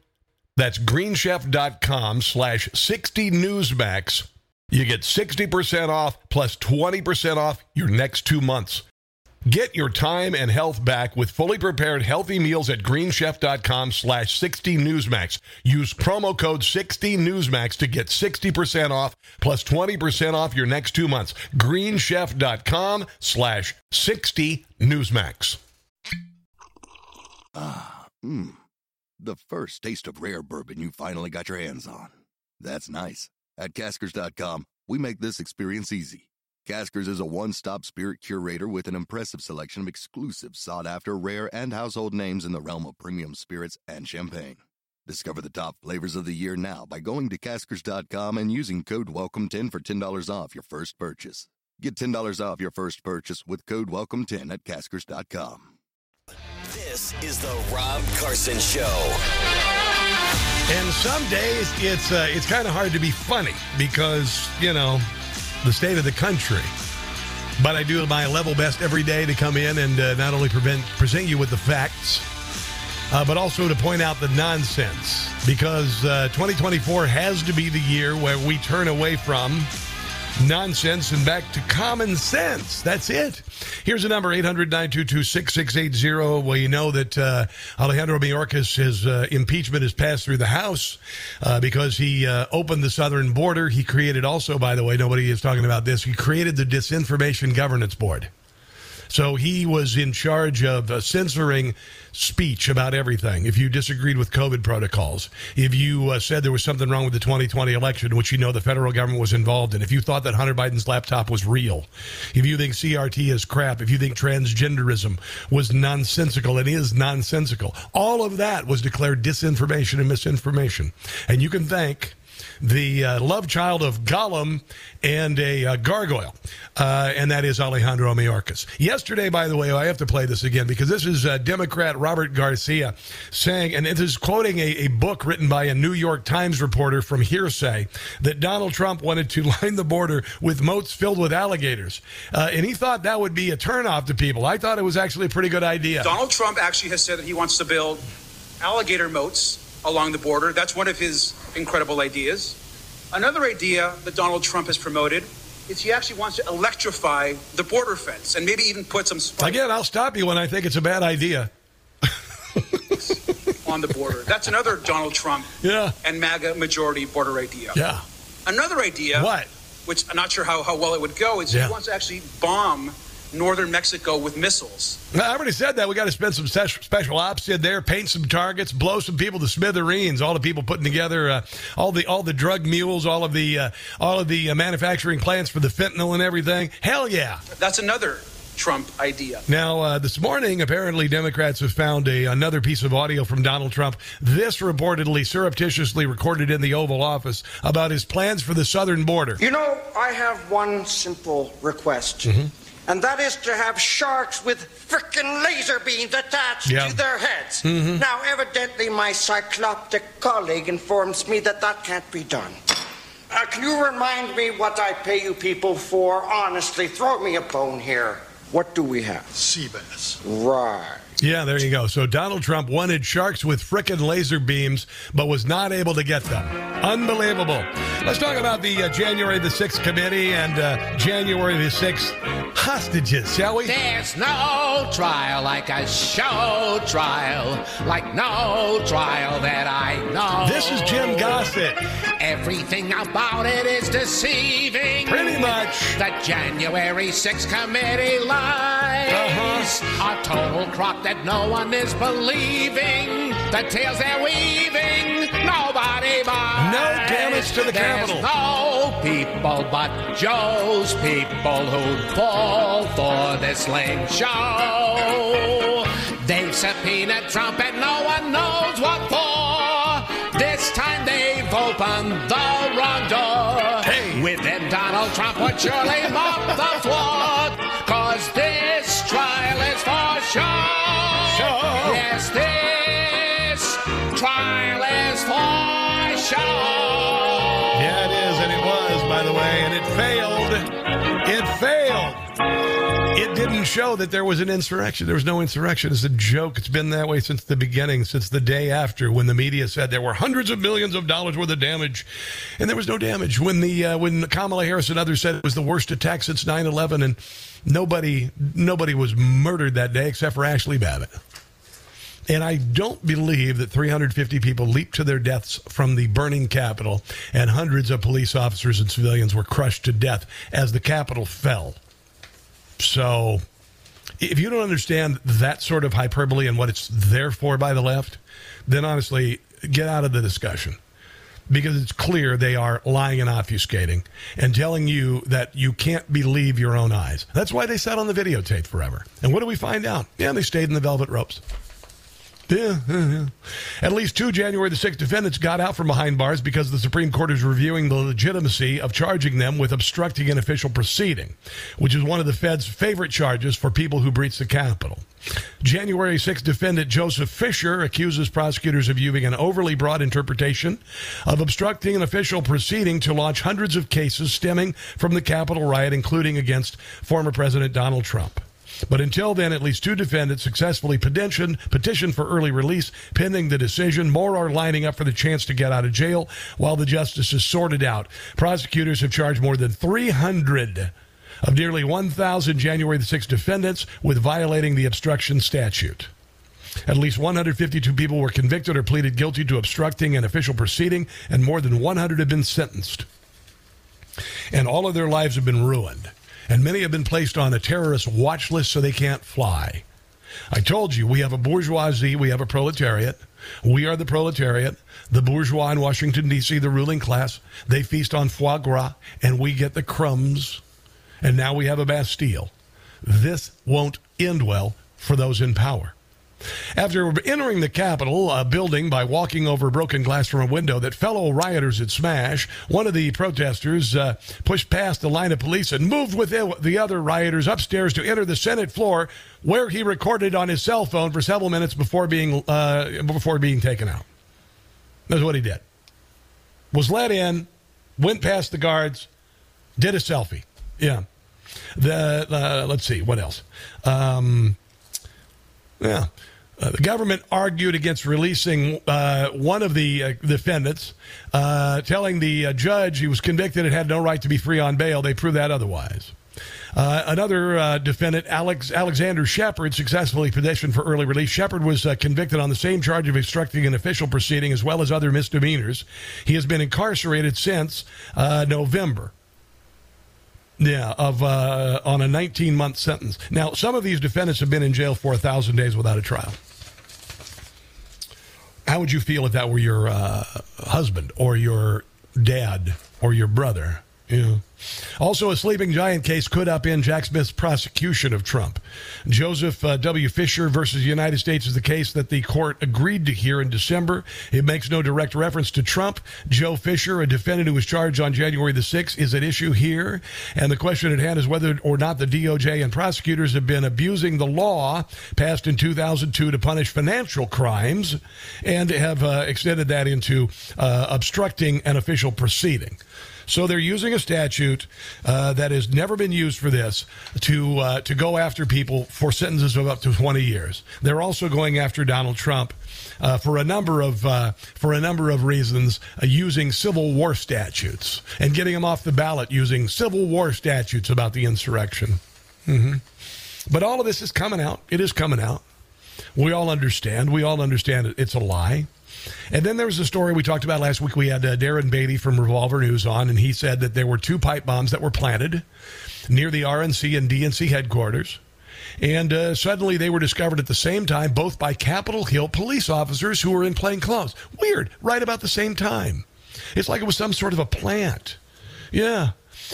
That's greenchef.com slash 60 Newsmax. You get 60% off plus 20% off your next two months. Get your time and health back with fully prepared healthy meals at greenchef.com slash 60 Newsmax. Use promo code 60 Newsmax to get 60% off plus 20% off your next two months. greenchef.com slash 60 Newsmax. Ah, mmm. The first taste of rare bourbon you finally got your hands on. That's nice. At Caskers.com, we make this experience easy. Caskers is a one stop spirit curator with an impressive selection of exclusive, sought after, rare, and household names in the realm of premium spirits and champagne. Discover the top flavors of the year now by going to Caskers.com and using code WELCOME10 for $10 off your first purchase. Get $10 off your first purchase with code WELCOME10 at Caskers.com. This is the Rob Carson Show. And some days it's uh, it's kind of hard to be funny because you know the state of the country. But I do my level best every day to come in and uh, not only prevent, present you with the facts, uh, but also to point out the nonsense because uh, 2024 has to be the year where we turn away from nonsense and back to common sense. That's it. Here's a number 800 922 6680. Well, you know that uh, Alejandro Mayorkas, his uh, impeachment has passed through the House uh, because he uh, opened the southern border. He created, also, by the way, nobody is talking about this, he created the Disinformation Governance Board. So he was in charge of uh, censoring speech about everything. If you disagreed with COVID protocols, if you uh, said there was something wrong with the 2020 election, which you know the federal government was involved in, if you thought that Hunter Biden's laptop was real, if you think CRT is crap, if you think transgenderism was nonsensical and is nonsensical, all of that was declared disinformation and misinformation. And you can thank the uh, love child of Gollum and a uh, gargoyle, uh, and that is Alejandro Mayorkas. Yesterday, by the way, I have to play this again because this is uh, Democrat Robert Garcia saying, and it is quoting a, a book written by a New York Times reporter from hearsay that Donald Trump wanted to line the border with moats filled with alligators, uh, and he thought that would be a turnoff to people. I thought it was actually a pretty good idea. Donald Trump actually has said that he wants to build alligator moats along the border. That's one of his incredible ideas. Another idea that Donald Trump has promoted is he actually wants to electrify the border fence and maybe even put some spikes Again, I'll stop you when I think it's a bad idea. on the border. That's another Donald Trump Yeah. and MAGA majority border idea. Yeah. Another idea, What? which I'm not sure how, how well it would go, is Yeah. he wants to actually bomb northern Mexico with missiles. I already said that. We got to spend some special, special ops in there, paint some targets, blow some people to smithereens. All the people putting together, uh, all the all the drug mules, all of the uh, all of the uh, manufacturing plants for the fentanyl and everything. Hell yeah! That's another Trump idea. Now, uh, this morning, apparently, Democrats have found a another piece of audio from Donald Trump. This reportedly surreptitiously recorded in the Oval Office about his plans for the southern border. You know, I have one simple request, Mm-hmm. And that is to have sharks with frickin' laser beams attached Yeah. to their heads. Mhm. Now, evidently, my cycloptic colleague informs me that that can't be done. Uh, can you remind me what I pay you people for? Honestly, throw me a bone here. What do we have? Sea bass. Right. Yeah, there you go. So Donald Trump wanted sharks with frickin' laser beams, but was not able to get them. Unbelievable. Let's talk about the uh, January the 6th committee and uh, January the 6th hostages, shall we? There's no trial like a show trial, like no trial that I know. This is Jim Gossett. Everything about it is deceiving. Pretty much. The January 6th committee lies. Uh-huh. A total crock that no one is believing. The tales they're weaving, nobody buys. No damage to the There's Capitol. no people but Joe's people who'd fall for this lame show. They've subpoenaed Trump and no one knows what for. This time they've opened the wrong door. Within Donald Trump would surely mop the floor. Yeah, it is, and it was, by the way, and it failed. It failed. It didn't show that there was an insurrection. There was no insurrection. It's a joke. It's been that way since the beginning, since the day after, when the media said there were hundreds of millions of dollars worth of damage, and there was no damage. When the uh, when Kamala Harris and others said it was the worst attack since 9/11, and nobody nobody was murdered that day except for Ashley Babbitt. And I don't believe that 350 people leaped to their deaths from the burning Capitol and hundreds of police officers and civilians were crushed to death as the Capitol fell. So if you don't understand that sort of hyperbole and what it's there for by the left, then honestly, get out of the discussion. Because it's clear they are lying and obfuscating and telling you that you can't believe your own eyes. That's why they sat on the videotape forever. And what do we find out? Yeah, they stayed in the velvet ropes. Yeah, yeah, yeah. At least two January the 6th defendants got out from behind bars because the Supreme Court is reviewing the legitimacy of charging them with obstructing an official proceeding, which is one of the Fed's favorite charges for people who breach the Capitol. January 6th defendant Joseph Fischer accuses prosecutors of using an overly broad interpretation of obstructing an official proceeding to launch hundreds of cases stemming from the Capitol riot, including against former President Donald Trump. But until then, at least two defendants successfully petitioned, petitioned for early release pending the decision. More are lining up for the chance to get out of jail while the justice is sorted out. Prosecutors have charged more than 300 of nearly 1,000 January the 6th defendants with violating the obstruction statute. At least 152 people were convicted or pleaded guilty to obstructing an official proceeding, and more than 100 have been sentenced. And all of their lives have been ruined and many have been placed on a terrorist watch list so they can't fly. I told you we have a bourgeoisie, we have a proletariat. We are the proletariat, the bourgeois in Washington, D.C., the ruling class. They feast on foie gras, and we get the crumbs. And now we have a Bastille. This won't end well for those in power. After entering the Capitol building by walking over broken glass from a window that fellow rioters had smashed, one of the protesters uh, pushed past the line of police and moved with the other rioters upstairs to enter the Senate floor, where he recorded on his cell phone for several minutes before being uh, before being taken out. That's what he did. Was let in, went past the guards, did a selfie. Yeah. The uh, let's see what else. Um, yeah. Uh, the government argued against releasing uh, one of the uh, defendants, uh, telling the uh, judge he was convicted and had no right to be free on bail. They proved that otherwise. Uh, another defendant, Alex, Alexander Sheppard, successfully petitioned for early release. Sheppard was convicted on the same charge of obstructing an official proceeding as well as other misdemeanors. He has been incarcerated since November. Yeah, of uh, on a 19 month sentence. Now, some of these defendants have been in jail for a thousand days without a trial. How would you feel if that were your uh, husband or your dad or your brother? Yeah. Also, a sleeping giant case could upend Jack Smith's prosecution of Trump. Joseph uh, W. Fischer versus the United States is the case that the court agreed to hear in December. It makes no direct reference to Trump. Joe Fischer, a defendant who was charged on January the 6th, is at issue here. And the question at hand is whether or not the DOJ and prosecutors have been abusing the law passed in 2002 to punish financial crimes and have uh, extended that into uh, obstructing an official proceeding. So they're using a statute uh, that has never been used for this to uh, to go after people for sentences of up to 20 years. They're also going after Donald Trump uh, for a number of uh, for a number of reasons, uh, using Civil War statutes and getting him off the ballot using Civil War statutes about the insurrection. Mm-hmm. But all of this is coming out. It is coming out. We all understand. We all understand it's a lie. And then there was a story we talked about last week. We had uh, Darren Beattie from Revolver News on, and he said that there were two pipe bombs that were planted near the RNC and DNC headquarters. And uh, suddenly they were discovered at the same time, both by Capitol Hill police officers who were in plain clothes. Weird, right about the same time. It's like it was some sort of a plant. Yeah.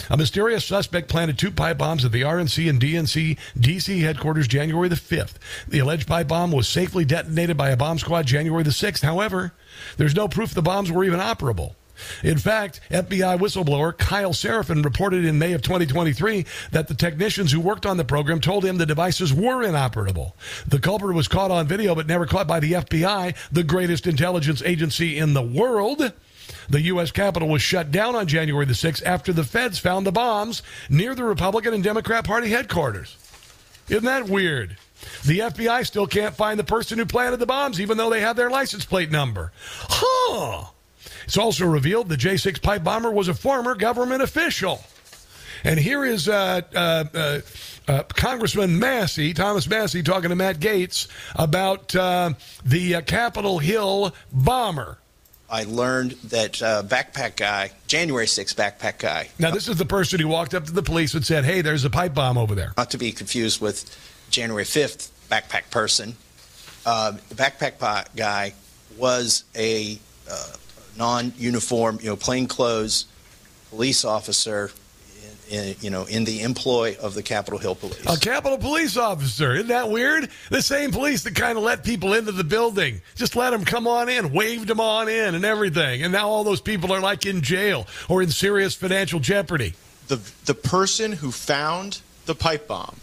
A mysterious suspect planted two pipe bombs at the RNC and DNC DC headquarters January the 5th. The alleged pipe bomb was safely detonated by a bomb squad January the 6th. However, there's no proof the bombs were even operable. In fact, FBI whistleblower Kyle Seraphin reported in May of 2023 that the technicians who worked on the program told him the devices were inoperable. The culprit was caught on video but never caught by the FBI, the greatest intelligence agency in the world. The U.S. Capitol was shut down on January the 6th after the feds found the bombs near the Republican and Democrat Party headquarters. Isn't that weird? The FBI still can't find the person who planted the bombs, even though they have their license plate number. Huh. It's also revealed the J 6 pipe bomber was a former government official. And here is uh, uh, uh, uh, Congressman Massie, Thomas Massie, talking to Matt Gaetz about uh, the uh, Capitol Hill bomber. I learned that uh, backpack guy, January 6th backpack guy, Now, this is the person who walked up to the police and said, hey, there's a pipe bomb over there. not to be confused with January 5th backpack person. Uh, the backpack guy was a uh, non-uniform, you know, plainclothes police officer, in, you know, in the employ of the Capitol Hill Police. A Capitol police officer. Isn't that weird? The same police that kind of let people into the building. Just let them come on in, waved them on in and everything. And now all those people are like in jail or in serious financial jeopardy. the the person who found the pipe bomb,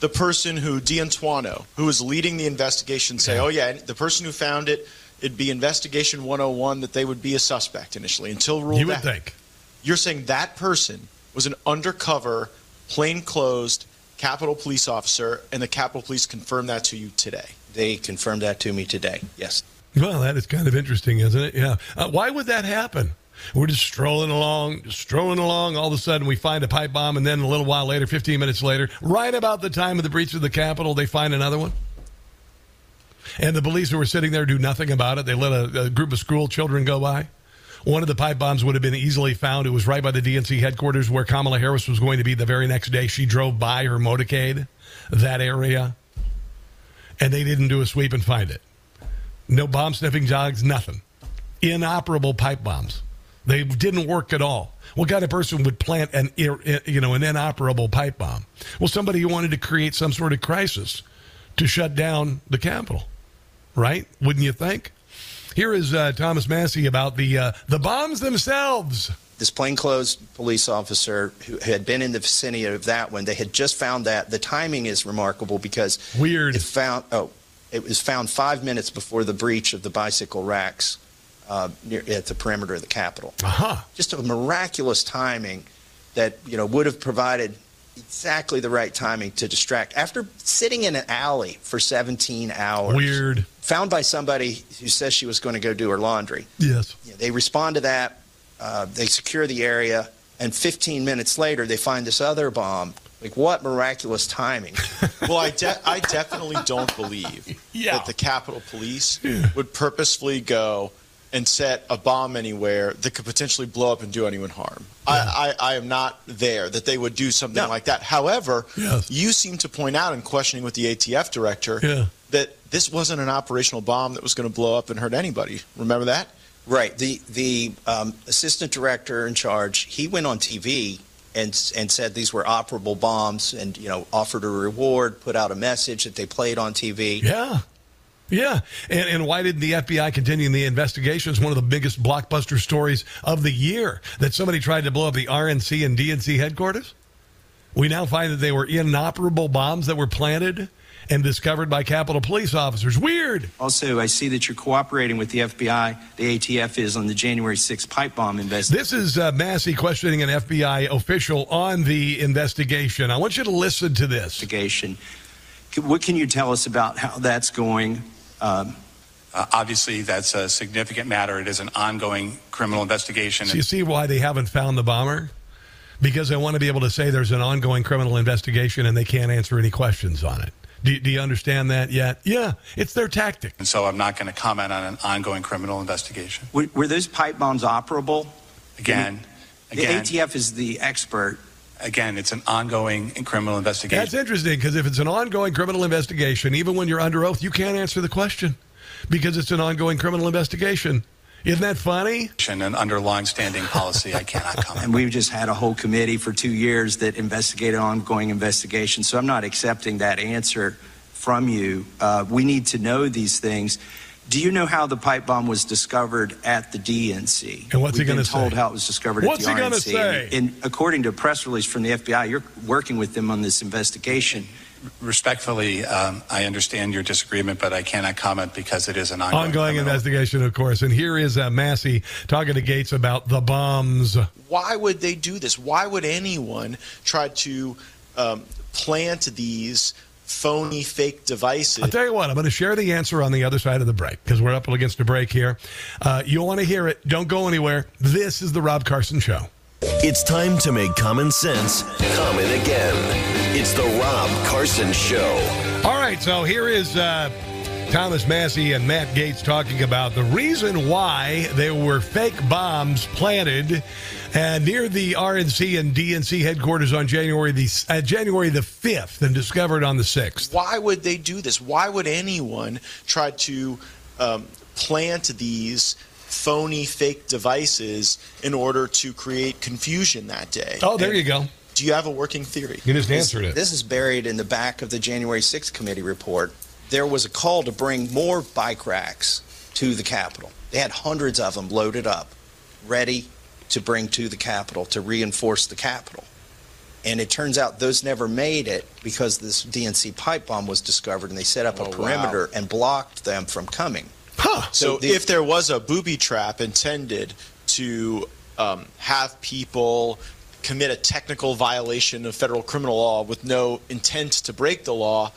the person who D'Antuono, who was leading the investigation, say, "Oh yeah, the person who found it, it'd be investigation 101 that they would be a suspect initially until ruled You would out." think. You're saying that person was an undercover, plainclothes Capitol Police officer, and the Capitol Police confirmed that to you today. They confirmed that to me today. Yes. Well, that is kind of interesting, isn't it? Yeah. Uh, why would that happen? We're just strolling along, just strolling along. All of a sudden, we find a pipe bomb, and then a little while later, 15 minutes later, right about the time of the breach of the Capitol, they find another one. And the police who were sitting there do nothing about it. They let a, a group of school children go by. One of the pipe bombs would have been easily found. It was right by the DNC headquarters where Kamala Harris was going to be the very next day. She drove by her motorcade, that area, and they didn't do a sweep and find it. No bomb sniffing dogs, nothing. Inoperable pipe bombs. They didn't work at all. What kind of person would plant an you know an inoperable pipe bomb? Well, somebody who wanted to create some sort of crisis to shut down the Capitol, right? Wouldn't you think? Here is uh, Thomas Massie about the uh, the bombs themselves. This plainclothes police officer who had been in the vicinity of that one, they had just found that. The timing is remarkable because weird. It found oh, it was found five minutes before the breach of the bicycle racks uh, near, at the perimeter of the Capitol. Uh-huh. Just a miraculous timing that you know would have provided exactly the right timing to distract after sitting in an alley for 17 hours. Weird. Found by somebody who says she was going to go do her laundry. Yes. Yeah, they respond to that. Uh, they secure the area, and 15 minutes later, they find this other bomb. Like, what miraculous timing! well, I, de- I definitely don't believe that the Capitol Police would purposefully go and set a bomb anywhere that could potentially blow up and do anyone harm. I, I, I am not there that they would do something like that. However, you seem to point out in questioning with the ATF director Yeah. that this wasn't an operational bomb that was going to blow up and hurt anybody. Remember that? Right. The the um, assistant director in charge, he went on TV and and said these were operable bombs, and you know offered a reward, put out a message that they played on TV. Yeah. Yeah. And, and why didn't the FBI continue the investigation? It's one of the biggest blockbuster stories of the year that somebody tried to blow up the RNC and DNC headquarters. We now find that they were inoperable bombs that were planted and discovered by Capitol police officers. Weird. Also, I see that you're cooperating with the FBI, the ATF is on the January 6th pipe bomb investigation. This is uh, Massie questioning an FBI official on the investigation. I want you to listen to this. Investigation. What can you tell us about how that's going? Um, Uh, obviously, that's a significant matter. It is an ongoing criminal investigation. So you see why they haven't found the bomber? Because they want to be able to say there's an ongoing criminal investigation and they can't answer any questions on it. Do, do you understand that yet? Yeah, it's their tactic. And so I'm not going to comment on an ongoing criminal investigation. were, were those pipe bombs operable? Again, The again, ATF is the expert. Again, it's an ongoing criminal investigation. That's interesting because if it's an ongoing criminal investigation, even when you're under oath, you can't answer the question because it's an ongoing criminal investigation. Isn't that funny? And under long-standing policy, I cannot comment. And we've just had a whole committee for two years that investigated ongoing investigations. So I'm not accepting that answer from you. Uh, we need to know these things. Do you know how the pipe bomb was discovered at the DNC? And what's he We've been gonna told how it was discovered What's at he the gonna say? And, and according to a press release from the FBI, you're working with them on this investigation. Respectfully, um, I understand your disagreement, but I cannot comment because it is an ongoing. Ongoing investigation, of course. And here is uh, Massie talking to Gaetz about the bombs. Why would they do this? Why would anyone try to um, plant these phony fake devices? I'll tell you what, I'm going to share the answer on the other side of the break because we're up against a break here. Uh, you'll want to hear it. Don't go anywhere. This is The Rob Carson Show. It's time to make common sense common again. It's the Rob Carson Show. All right, so here is uh, Thomas Massie and Matt Gaetz talking about the reason why there were fake bombs planted uh, near the RNC and DNC headquarters on January the uh, January the fifth and discovered on the sixth. Why would they do this? Why would anyone try to um, plant these phony fake devices in order to create confusion that day? Oh, there you go. Do you have a working theory? You just answered it. This is buried in the back of the January 6th committee report. There was a call to bring more bike racks to the Capitol. They had hundreds of them loaded up, ready to bring to the Capitol to reinforce the Capitol. And it turns out those never made it because this DNC pipe bomb was discovered and they set up Oh, a wow. perimeter and blocked them from coming. So, the- if there was a booby trap intended to um, have people commit a technical violation of federal criminal law with no intent to break the law,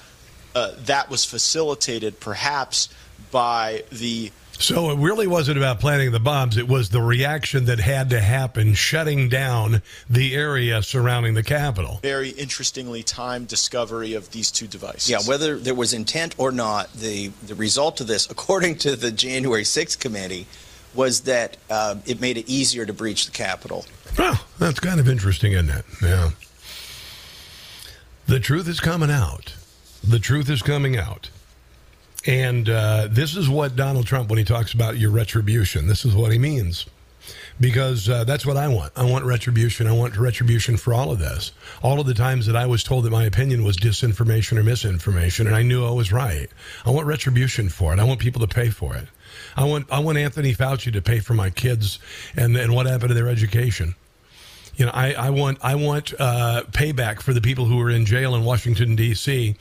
uh, that was facilitated perhaps by the So it really wasn't about planting the bombs. It was the reaction that had to happen, shutting down the area surrounding the Capitol. very interestingly timed discovery of these two devices. Yeah, whether there was intent or not, the, the result of this, according to the January 6th committee, was that uh, it made it easier to breach the Capitol. Well, that's kind of interesting, isn't it? Yeah. The truth is coming out. The truth is coming out. And uh, this is what Donald Trump, when he talks about your retribution, this is what he means. Because uh, that's what I want. I want retribution. I want retribution for all of this. All of the times that I was told that my opinion was disinformation or misinformation, and I knew I was right. I want retribution for it. I want people to pay for it. I want I want Anthony Fauci to pay for my kids and, and what happened to their education. You know, I, I want I want uh, payback for the people who were in jail in Washington D.C.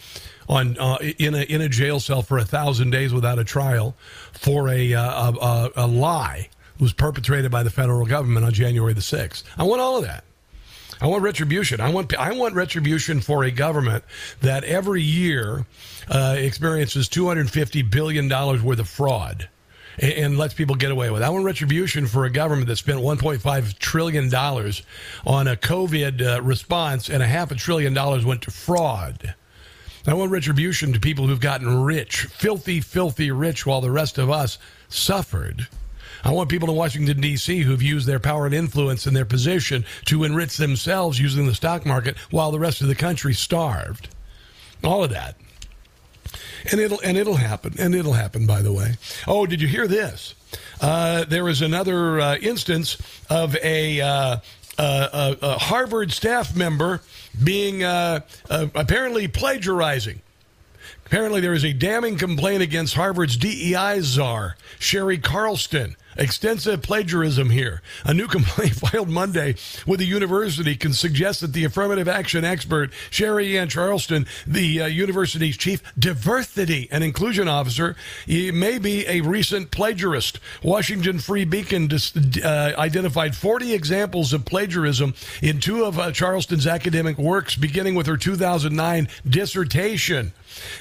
on uh, in a in a jail cell for a thousand days without a trial for a uh, a, a, lie was perpetrated by the federal government on January the sixth. I want all of that. I want retribution. I want I want retribution for a government that every year uh, experiences two hundred fifty billion dollars worth of fraud and, and lets people get away with. it. I want retribution for a government that spent one point five trillion dollars on a COVID uh, response, and a half a trillion dollars went to fraud. I want retribution to people who've gotten rich, filthy, filthy rich, while the rest of us suffered. I want people in Washington, D.C. who've used their power and influence and their position to enrich themselves using the stock market while the rest of the country starved. All of that. And it'll and it'll happen. And it'll happen, by the way. Oh, did you hear this? Uh, there is another uh, instance of a, uh, uh, a, a Harvard staff member being uh, uh, apparently plagiarizing. Apparently, there is a damning complaint against Harvard's DEI czar, Sherri Charleston. Extensive plagiarism here. A new complaint filed Monday with the university can suggest that the affirmative action expert, Sherri Ann Charleston, the uh, university's chief diversity and inclusion officer, may be a recent plagiarist. Washington Free Beacon dis- uh, identified 40 examples of plagiarism in two of uh, Charleston's academic works, beginning with her 2009 dissertation.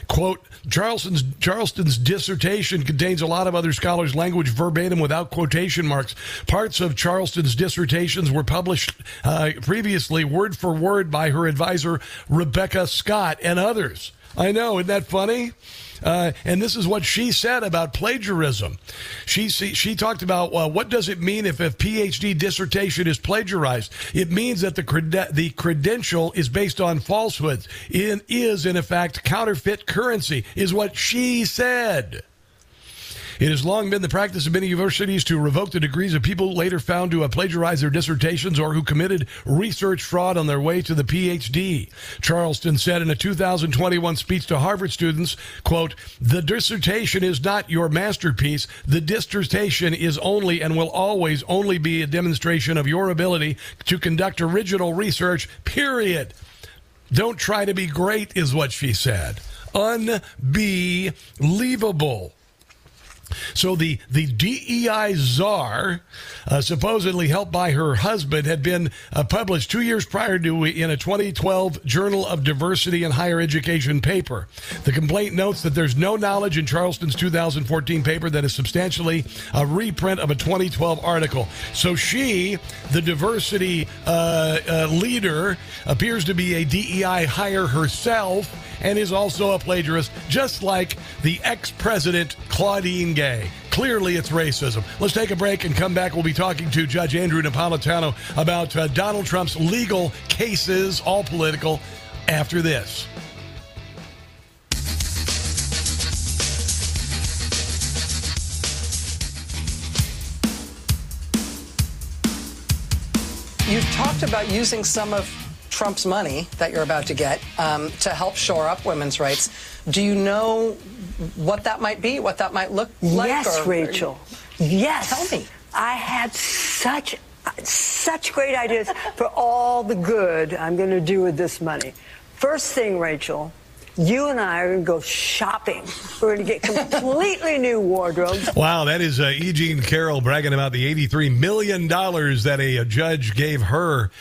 Quote, Charleston's, Charleston's dissertation contains a lot of other scholars' language verbatim without quotation marks. Parts of Charleston's dissertations were published uh, previously word for word by her advisor, Rebecca Scott, and others. I know, isn't that funny? Uh, and this is what she said about plagiarism. She she, talked about what does it mean if a PhD dissertation is plagiarized? It means that the crede- the credential is based on falsehoods. It is in effect counterfeit currency, is what she said. It has long been the practice of many universities to revoke the degrees of people later found to have plagiarized their dissertations or who committed research fraud on their way to the PhD. Charleston said in a 2021 speech to Harvard students, quote, the dissertation is not your masterpiece. The dissertation is only and will always only be a demonstration of your ability to conduct original research, period. Don't try to be great, is what she said. Unbelievable. So the the DEI czar, uh, supposedly helped by her husband, had been uh, published two years prior to in a 2012 Journal of Diversity in Higher Education paper. The complaint notes that there's no knowledge in Charleston's 2014 paper that is substantially a reprint of a 2012 article. So she, the diversity uh, uh, leader, appears to be a DEI hire herself and is also a plagiarist, just like the ex president Claudine Gay. Clearly, it's racism. Let's take a break and come back. We'll be talking to Judge Andrew Napolitano about uh, Donald Trump's legal cases, all political, after this. You've talked about using some of Trump's money that you're about to get um, to help shore up women's rights. Do you know what that might be, what that might look like? Yes, or- Rachel. Yes. Tell me. I had such such great ideas for all the good I'm going to do with this money. First thing, Rachel, you and I are going to go shopping. We're going to get completely new wardrobes. Wow, that is uh, E. Jean Carroll bragging about the $83 million that a, a judge gave her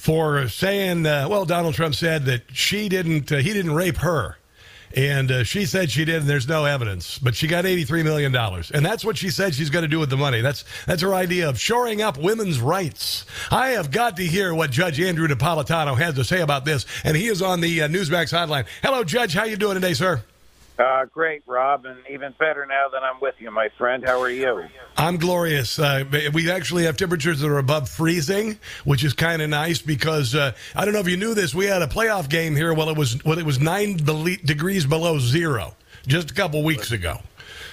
for saying, uh, well, Donald Trump said that she didn't, uh, he didn't rape her. And uh, she said she did, and there's no evidence. But she got $83 million. And that's what she said she's going to do with the money. That's, that's her idea of shoring up women's rights. I have got to hear what Judge Andrew Napolitano has to say about this. And he is on the uh, Newsmax hotline. Hello, Judge. How you doing today, sir? Uh, great, Rob, and even better now that I'm with you, my friend. How are you? I'm glorious. Uh, we actually have temperatures that are above freezing, which is kind of nice because uh, I don't know if you knew this. We had a playoff game here. Well, it was well, it was nine be- degrees below zero just a couple weeks ago.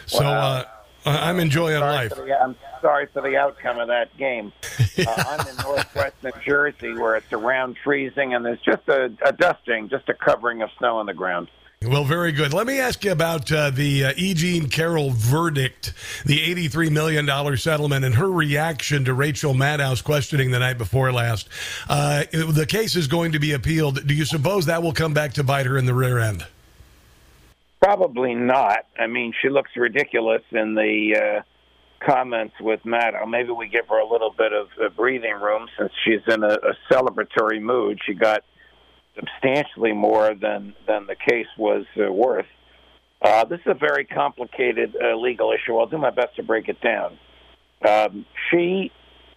So Wow. uh, I'm enjoying sorry life. The, I'm sorry for the outcome of that game. uh, I'm in northwest New Jersey where it's around freezing, and there's just a, a dusting, just a covering of snow on the ground. Well, very good. Let me ask you about uh, the uh, E. Jean Carroll verdict, the $83 million settlement, and her reaction to Rachel Maddow's questioning the night before last. Uh, the case is going to be appealed. Do you suppose that will come back to bite her in the rear end? Probably not. I mean, she looks ridiculous in the uh, comments with Maddow. Maybe we give her a little bit of uh, breathing room since she's in a, a celebratory mood. She got substantially more than than the case was uh, worth. Uh, this is a very complicated uh, legal issue. I'll do my best to break it down. Um, she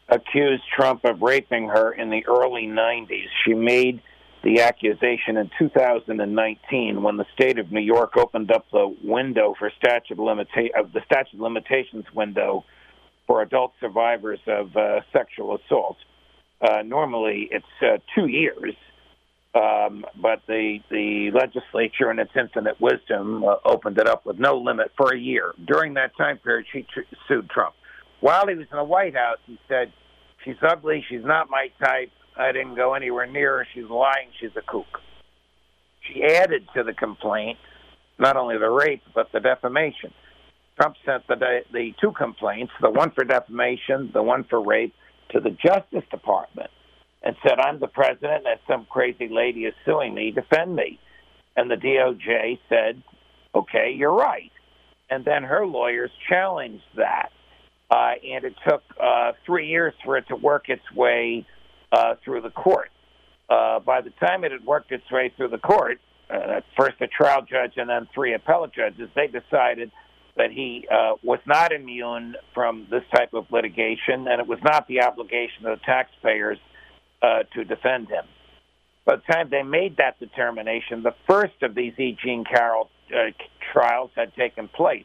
accused Trump of raping her in the early 90s. She made the accusation in 2019 when the state of New York opened up the window for statute limita- of the statute of limitations window for adult survivors of uh, sexual assault. Uh, normally, it's uh, two years, um, but the the legislature, in its infinite wisdom, uh, opened it up with no limit for a year. During that time period, she tr- sued Trump. While he was in the White House, he said, "She's ugly. She's not my type. I didn't go anywhere near her. She's lying. She's a kook." She added to the complaint not only the rape but the defamation. Trump sent the the two complaints, the one for defamation, the one for rape, to the Justice Department and said, I'm the president and some crazy lady is suing me, defend me. And the DOJ said, okay, you're right. And then her lawyers challenged that. Uh, and it took uh, three years for it to work its way uh, through the court. Uh, by the time it had worked its way through the court, uh, first a trial judge and then three appellate judges, they decided that he uh, was not immune from this type of litigation, and it was not the obligation of the taxpayers uh, to defend him. By the time they made that determination, the first of these E. Jean Carroll uh, trials had taken place.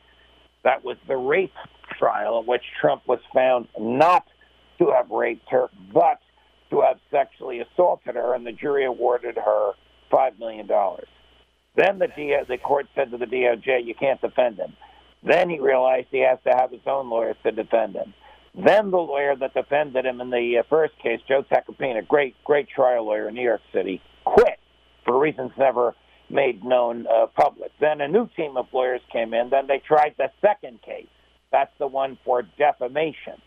That was the rape trial, in which Trump was found not to have raped her, but to have sexually assaulted her, and the jury awarded her $5 million. Then the, D- the court said to the DOJ, you can't defend him. Then he realized he has to have his own lawyers to defend him. Then the lawyer that defended him in the uh, first case, Joe Tacopina, great great trial lawyer in New York City, quit for reasons never made known uh, public. Then a new team of lawyers came in. Then they tried the second case. That's the one for defamation.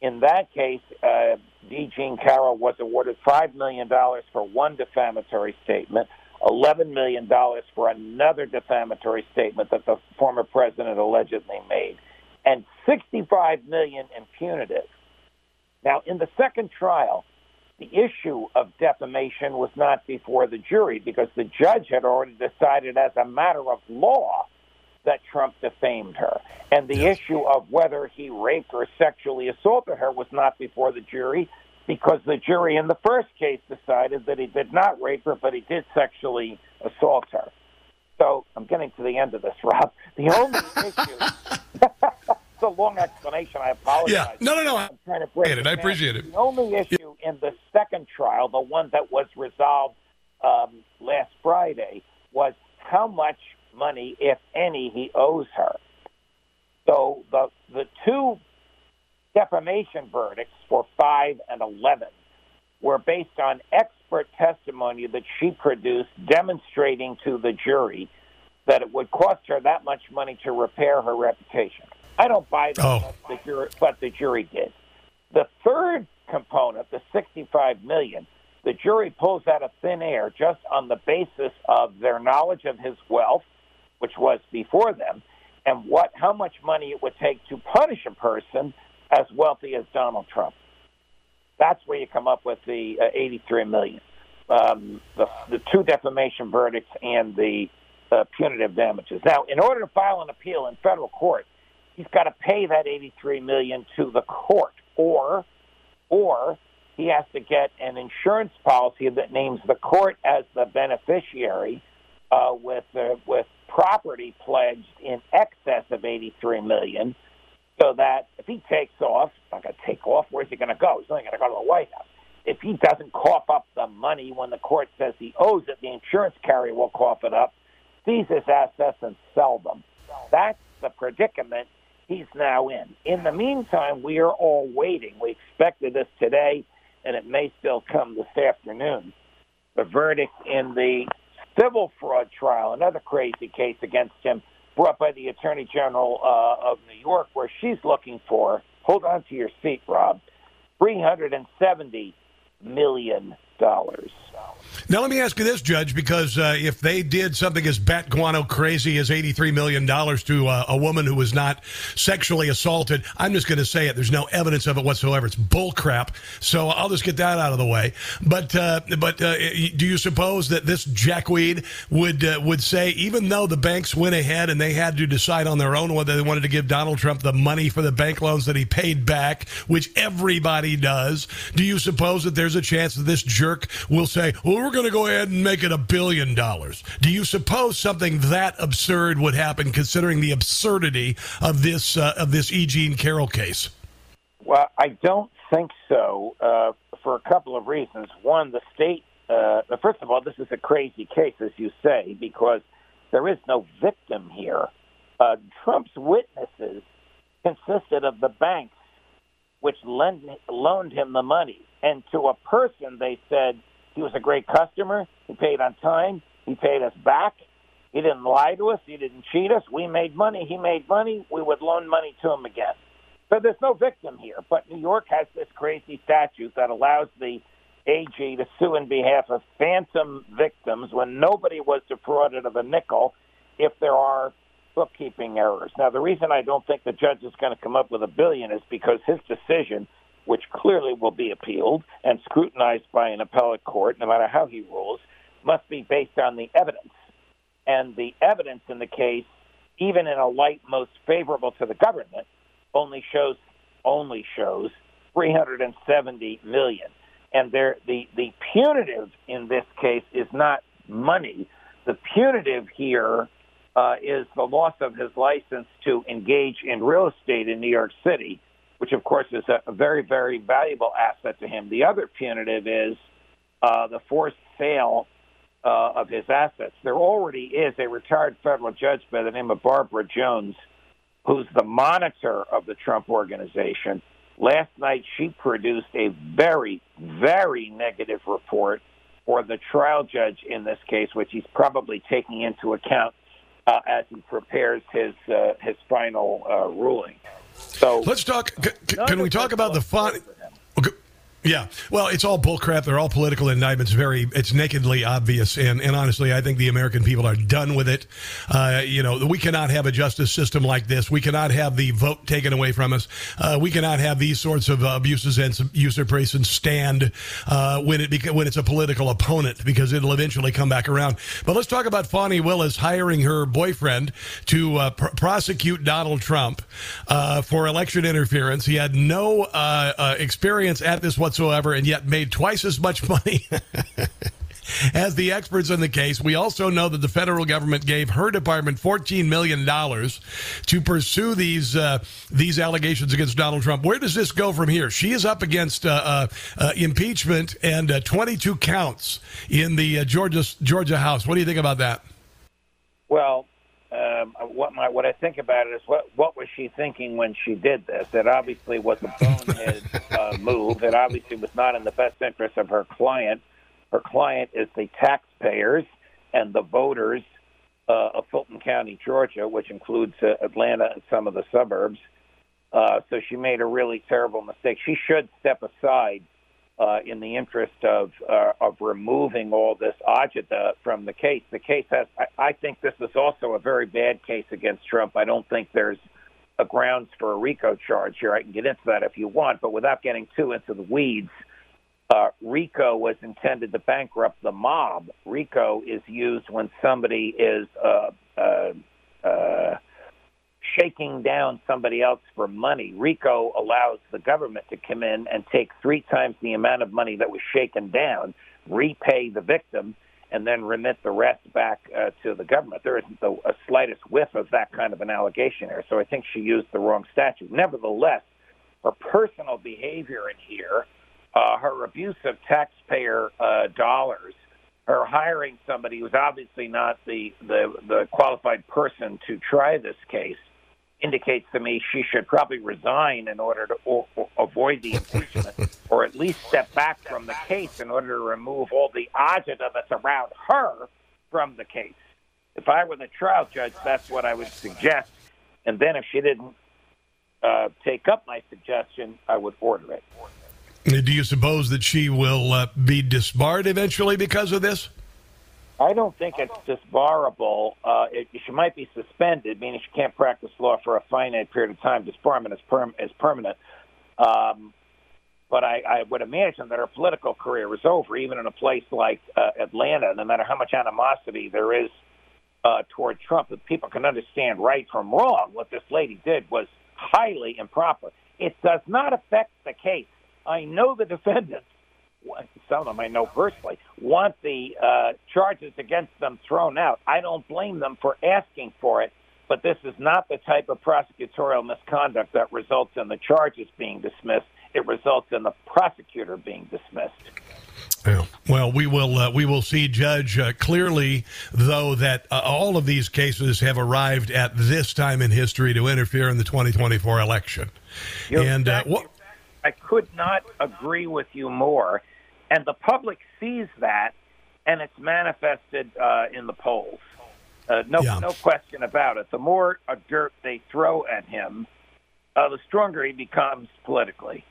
In that case, uh, D. Jean Carroll was awarded $5 million for one defamatory statement, $11 million for another defamatory statement that the former president allegedly made, and 65 million in punitive. Now, in the second trial, the issue of defamation was not before the jury because the judge had already decided as a matter of law that Trump defamed her. And the issue of whether he raped or sexually assaulted her was not before the jury because the jury in the first case decided that he did not rape her, but he did sexually assault her. So I'm getting to the end of this, Rob. The only issue. a long explanation. I apologize. Yeah. No, no, no. I'm trying to break it. it I appreciate it. The only issue in the second trial, the one that was resolved um, last Friday, was how much money, if any, he owes her. So the the two defamation verdicts for five and eleven were based on expert testimony that she produced, demonstrating to the jury that it would cost her that much money to repair her reputation. I don't buy that, Oh. but, the jury, but the jury did. The third component, the 65 million, the jury pulls out of thin air just on the basis of their knowledge of his wealth, which was before them, and what how much money it would take to punish a person as wealthy as Donald Trump. That's where you come up with the uh, 83 million. Um, the, the two defamation verdicts and the uh, punitive damages. Now, in order to file an appeal in federal court, he's got to pay that 83 million to the court, or or he has to get an insurance policy that names the court as the beneficiary uh, with uh, with property pledged in excess of 83 million, so that if he takes off, not going to take off. Where's he going to go? He's only going to go to the White House. If he doesn't cough up the money when the court says he owes it, the insurance carrier will cough it up, seize his assets, and sell them. That's the predicament he's now in. In the meantime, we are all waiting. We expected this today, and it may still come this afternoon. The verdict in the civil fraud trial, another crazy case against him, brought by the Attorney General uh, of New York, where she's looking for, hold on to your seat, Rob, $370 million. Now, let me ask you this, Judge, because uh, if they did something as bat guano crazy as $83 million to uh, a woman who was not sexually assaulted, I'm just going to say it. There's no evidence of it whatsoever. It's bull crap. So I'll just get that out of the way. But uh, but uh, do you suppose that this jackweed would uh, would say, even though the banks went ahead and they had to decide on their own whether they wanted to give Donald Trump the money for the bank loans that he paid back, which everybody does, do you suppose that there's a chance that this jerk will say, we're going to go ahead and make it a billion dollars? Do you suppose something that absurd would happen, considering the absurdity of this uh, of this E. Jean Carroll case? Well, I don't think so uh, for a couple of reasons. One, the state, uh, first of all, this is a crazy case, as you say, because there is no victim here. Uh, Trump's witnesses consisted of the banks which lend, loaned him the money. And to a person, they said he was a great customer. He paid on time. He paid us back. He didn't lie to us. He didn't cheat us. We made money. He made money. We would loan money to him again. So there's no victim here. But New York has this crazy statute that allows the AG to sue in behalf of phantom victims when nobody was defrauded of a nickel if there are bookkeeping errors. Now, the reason I don't think the judge is going to come up with a billion is because his decision, which clearly will be appealed and scrutinized by an appellate court, no matter how he rules, must be based on the evidence. And the evidence in the case, even in a light most favorable to the government, only shows only shows 370 million. And there, the the punitive in this case is not money. The punitive here uh, is the loss of his license to engage in real estate in New York City, which of course is a, very very valuable asset to him. The other punitive is uh, the forced sale uh, of his assets. There already is a retired federal judge by the name of Barbara Jones who's the monitor of the Trump organization, last night she produced a very, very negative report for the trial judge in this case, which he's probably taking into account uh, as he prepares his uh, his final uh, ruling. So let's talk. C- can we talk about the fun? Yeah, well, it's all bullcrap. They're all political indictments. Very, it's nakedly obvious, and, and honestly, I think the American people are done with it. Uh, you know, we cannot have a justice system like this. We cannot have the vote taken away from us. Uh, we cannot have these sorts of abuses and usurpations stand uh, when it beca- when it's a political opponent because it'll eventually come back around. But let's talk about Fani Willis hiring her boyfriend to uh, pr- prosecute Donald Trump uh, for election interference. He had no uh, experience at this whatsoever whatsoever and yet made twice as much money. as the experts in the case. We also know that the federal government gave her department $14 million to pursue these uh, these allegations against Donald Trump. Where does this go from here? She is up against uh, uh, uh impeachment and uh, 22 counts in the uh, Georgia Georgia House. What do you think about that? Well, um, what my what I think about it is what what was she thinking when she did this? It obviously was a bonehead uh, move. It obviously was not in the best interest of her client. Her client is the taxpayers and the voters uh, of Fulton County, Georgia, which includes uh, Atlanta and some of the suburbs. Uh, so she made a really terrible mistake. She should step aside uh, in the interest of uh, of removing all this agita from the case. The case has. I, I think this is also a very bad case against Trump. I don't think there's a grounds for a RICO charge here. I can get into that if you want, but without getting too into the weeds. Uh, RICO was intended to bankrupt the mob. RICO is used when somebody is uh, uh, uh, shaking down somebody else for money. RICO allows the government to come in and take three times the amount of money that was shaken down, repay the victim, and then remit the rest back uh, to the government. There isn't a, a slightest whiff of that kind of an allegation here. So I think she used the wrong statute. Nevertheless, her personal behavior in here, uh, her abuse of taxpayer uh, dollars, her hiring somebody who's obviously not the, the, the qualified person to try this case, indicates to me she should probably resign in order to or, or avoid the impeachment, or at least step back from the case in order to remove all the agita that's around her from the case. If I were the trial judge, that's what I would suggest. And then if she didn't uh, take up my suggestion, I would order it. Do you suppose that she will uh, be disbarred eventually because of this? I don't think it's disbarable. Uh, it, she might be suspended, meaning she can't practice law for a finite period of time. Disbarment is, perm- is permanent. Um, but I, I would imagine that her political career is over, even in a place like uh, Atlanta. No matter how much animosity there is uh, toward Trump, that people can understand right from wrong. What this lady did was highly improper. It does not affect the case. I know the defendants some of them I know personally, want the uh, charges against them thrown out. I don't blame them for asking for it, but this is not the type of prosecutorial misconduct that results in the charges being dismissed. It results in the prosecutor being dismissed. Yeah. Well, we will uh, we will see, Judge. Uh, clearly, though, that uh, all of these cases have arrived at this time in history to interfere in the 2024 election. You're and uh, what I could not agree with you more and the public sees that, and it's manifested uh, in the polls. Uh, no, yeah. no question about it. The more dirt they throw at him, uh, the stronger he becomes politically.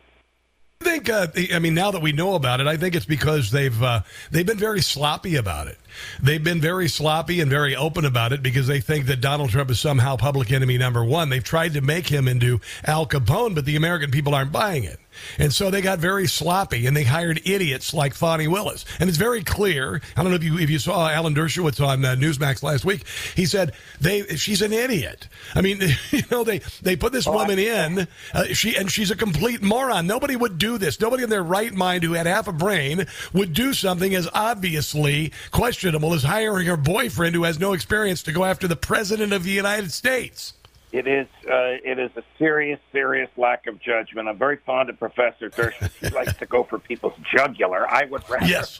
I think. Uh, I mean, now that we know about it, I think it's because they've uh, they've been very sloppy about it. They've been very sloppy and very open about it because they think that Donald Trump is somehow public enemy number one. They've tried to make him into Al Capone, but the American people aren't buying it. And so they got very sloppy and they hired idiots like Fani Willis. And it's very clear. I don't know if you if you saw Alan Dershowitz on uh, Newsmax last week. He said they she's an idiot. I mean, you know, they they put this oh, woman in. Uh, she and she's a complete moron. Nobody would do this. Nobody in their right mind who had half a brain would do something as obviously questionable as hiring her boyfriend who has no experience to go after the president of the United States. It is uh, it is a serious, serious lack of judgment. I'm very fond of Professor Dershowitz. He likes to go for people's jugular. I would rather yes.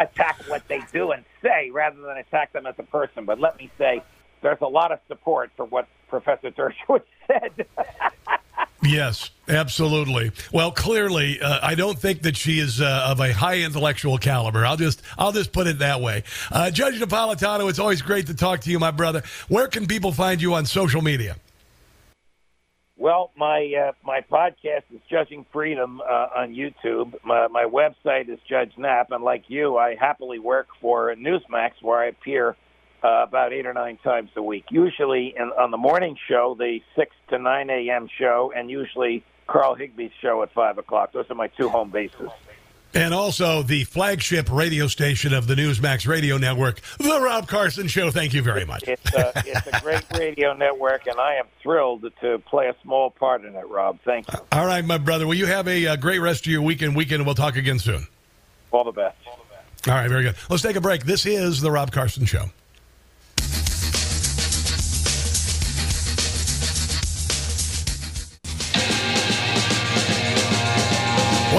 attack what they do and say rather than attack them as a person. But let me say, there's a lot of support for what Professor Dershowitz said. Yes, absolutely. Well, clearly, uh, I don't think that she is uh, of a high intellectual caliber. I'll just I'll just put it that way. Uh, Judge Napolitano, it's always great to talk to you, my brother. Where can people find you on social media? Well, my uh, my podcast is Judging Freedom uh, on YouTube. My, my website is Judge Nap, and like you, I happily work for Newsmax, where I appear uh, about eight or nine times a week. Usually in, on the morning show, the six to nine a.m. show, and usually Carl Higbie's show at five o'clock. Those are my two home bases. And also the flagship radio station of the Newsmax radio network, The Rob Carson Show. Thank you very much. It's a, it's a great radio network, and I am thrilled to play a small part in it, Rob. Thank you. All right, my brother. Well, you have a, a great rest of your weekend. Weekend, and we'll talk again soon. All the best. All the best. All right, very good. Let's take a break. This is The Rob Carson Show.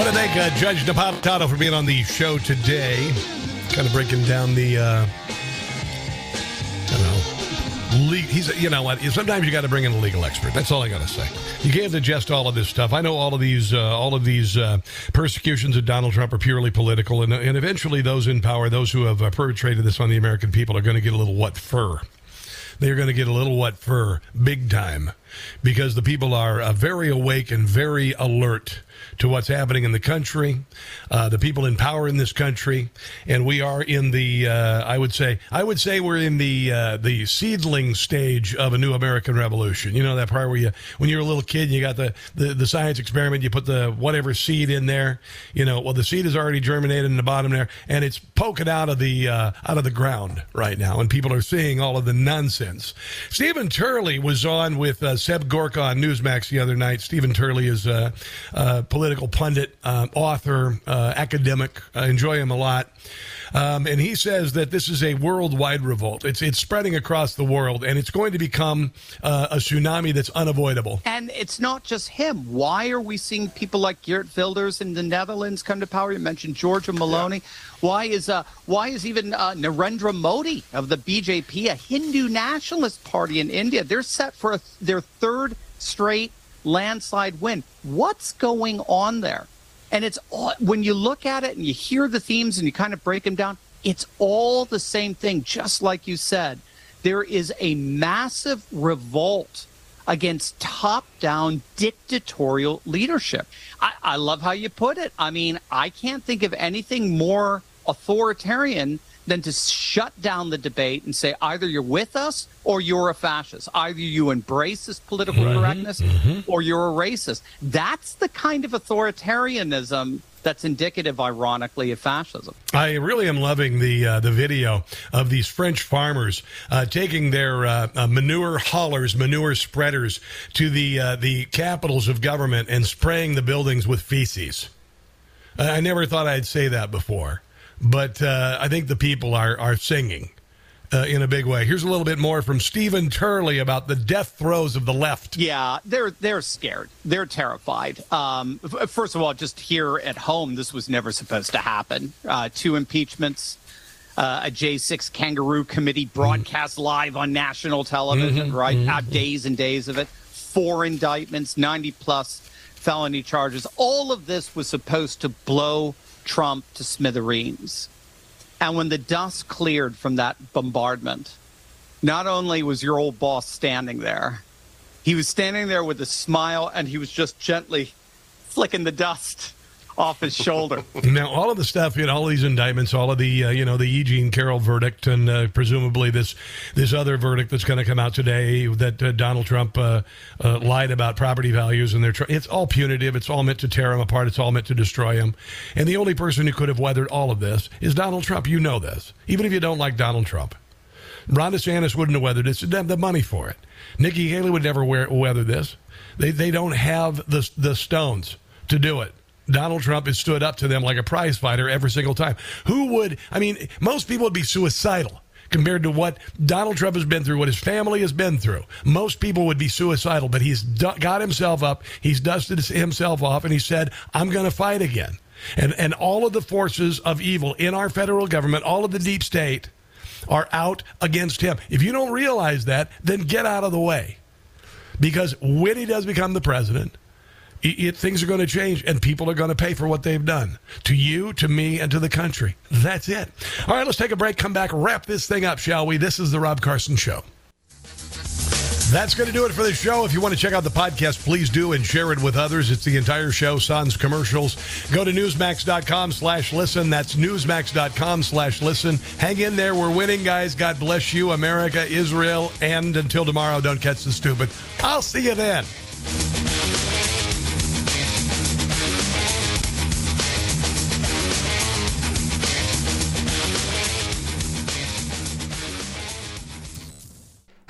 Want to thank uh, Judge Napolitano for being on the show today. Kind of breaking down the, uh, I don't know, le- he's, you know what, sometimes you got to bring in a legal expert. That's all I got to say. You can't digest all of this stuff. I know all of these, uh, all of these uh, persecutions of Donald Trump are purely political, and, and eventually those in power, those who have uh, perpetrated this on the American people, are going to get a little what fur they're going to get a little what fur big time because the people are uh, very awake and very alert to what's happening in the country, uh, the people in power in this country, and we are in the uh, I would say I would say we're in the uh, the seedling stage of a new American Revolution. You know that part where you when you're a little kid, you got the, the the science experiment, you put the whatever seed in there. You know, well the seed is already germinated in the bottom there, and it's poking out of the uh, out of the ground right now, and people are seeing all of the nonsense. Stephen Turley was on with uh, Seb Gorka on Newsmax the other night. Stephen Turley is a, a political pundit, um, author, uh, academic. I enjoy him a lot. Um, and he says that this is a worldwide revolt. It's it's spreading across the world, and it's going to become uh, a tsunami that's unavoidable. And it's not just him. Why are we seeing people like Geert Wilders in the Netherlands come to power? You mentioned Giorgia Meloni. Yeah. Why is uh, why is even uh, Narendra Modi of the BJP, a Hindu nationalist party in India, they're set for a, their third straight landslide win? What's going on there? And it's all, when you look at it and you hear the themes and you kind of break them down, it's all the same thing, just like you said. There is a massive revolt against top down dictatorial leadership. I, I, love how you put it. I mean, I can't think of anything more authoritarian than to shut down the debate and say either you're with us or you're a fascist. Either you embrace this political mm-hmm, correctness mm-hmm. or you're a racist. That's the kind of authoritarianism that's indicative, ironically, of fascism. I really am loving the uh, the video of these French farmers uh, taking their uh, uh manure haulers, manure spreaders to the uh, the capitals of government and spraying the buildings with feces. I never thought I'd say that before but uh, I think the people are are singing. Uh, in a big way. Here's a little bit more from Stephen Turley about the death throes of the left. Yeah, they're they're scared. They're terrified. Um, first of all, just here at home, this was never supposed to happen. Uh, two impeachments, uh, a J6 kangaroo committee broadcast mm-hmm. live on national television, mm-hmm, right? Mm-hmm. days and days of it. Four indictments, 90 plus felony charges. All of this was supposed to blow Trump to smithereens. And when the dust cleared from that bombardment, not only was your old boss standing there, he was standing there with a smile and he was just gently flicking the dust off his shoulder. now, all of the stuff, you know, all these indictments, all of the, uh, you know, the Eugene Carroll verdict, and uh, presumably this this other verdict that's going to come out today that uh, Donald Trump uh, uh, lied about property values, and they're tr- it's all punitive. It's all meant to tear him apart. It's all meant to destroy him. And the only person who could have weathered all of this is Donald Trump. You know this, even if you don't like Donald Trump. Ron DeSantis wouldn't have weathered it. They have the money for it. Nikki Haley would never wear, weather this. They they don't have the the stones to do it. Donald Trump has stood up to them like a prize fighter every single time. Who would, I mean, most people would be suicidal compared to what Donald Trump has been through, what his family has been through. Most people would be suicidal, but he's got himself up, he's dusted himself off, and he said, I'm going to fight again. And, and all of the forces of evil in our federal government, all of the deep state, are out against him. If you don't realize that, then get out of the way Because when he does become the president, it, things are going to change and people are going to pay for what they've done to you, to me, and to the country. That's it. All right, let's take a break, come back, wrap this thing up, shall we? This is The Rob Carson Show. That's going to do it for the show. If you want to check out the podcast, please do and share it with others. It's the entire show, sans commercials. Go to newsmax.com slash listen. That's newsmax.com slash listen. Hang in there. We're winning, guys. God bless you, America, Israel, and until tomorrow, don't catch the stupid. I'll see you then.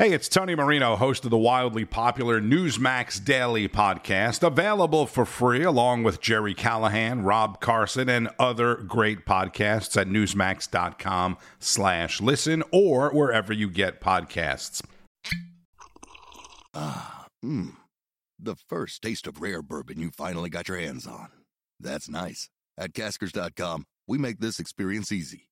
Hey, it's Tony Marino, host of the wildly popular Newsmax Daily podcast, available for free along with Jerry Callahan, Rob Carson, and other great podcasts at newsmax.com slash listen or wherever you get podcasts. Ah, mmm. The first taste of rare bourbon you finally got your hands on. That's nice. At caskers.com, we make this experience easy.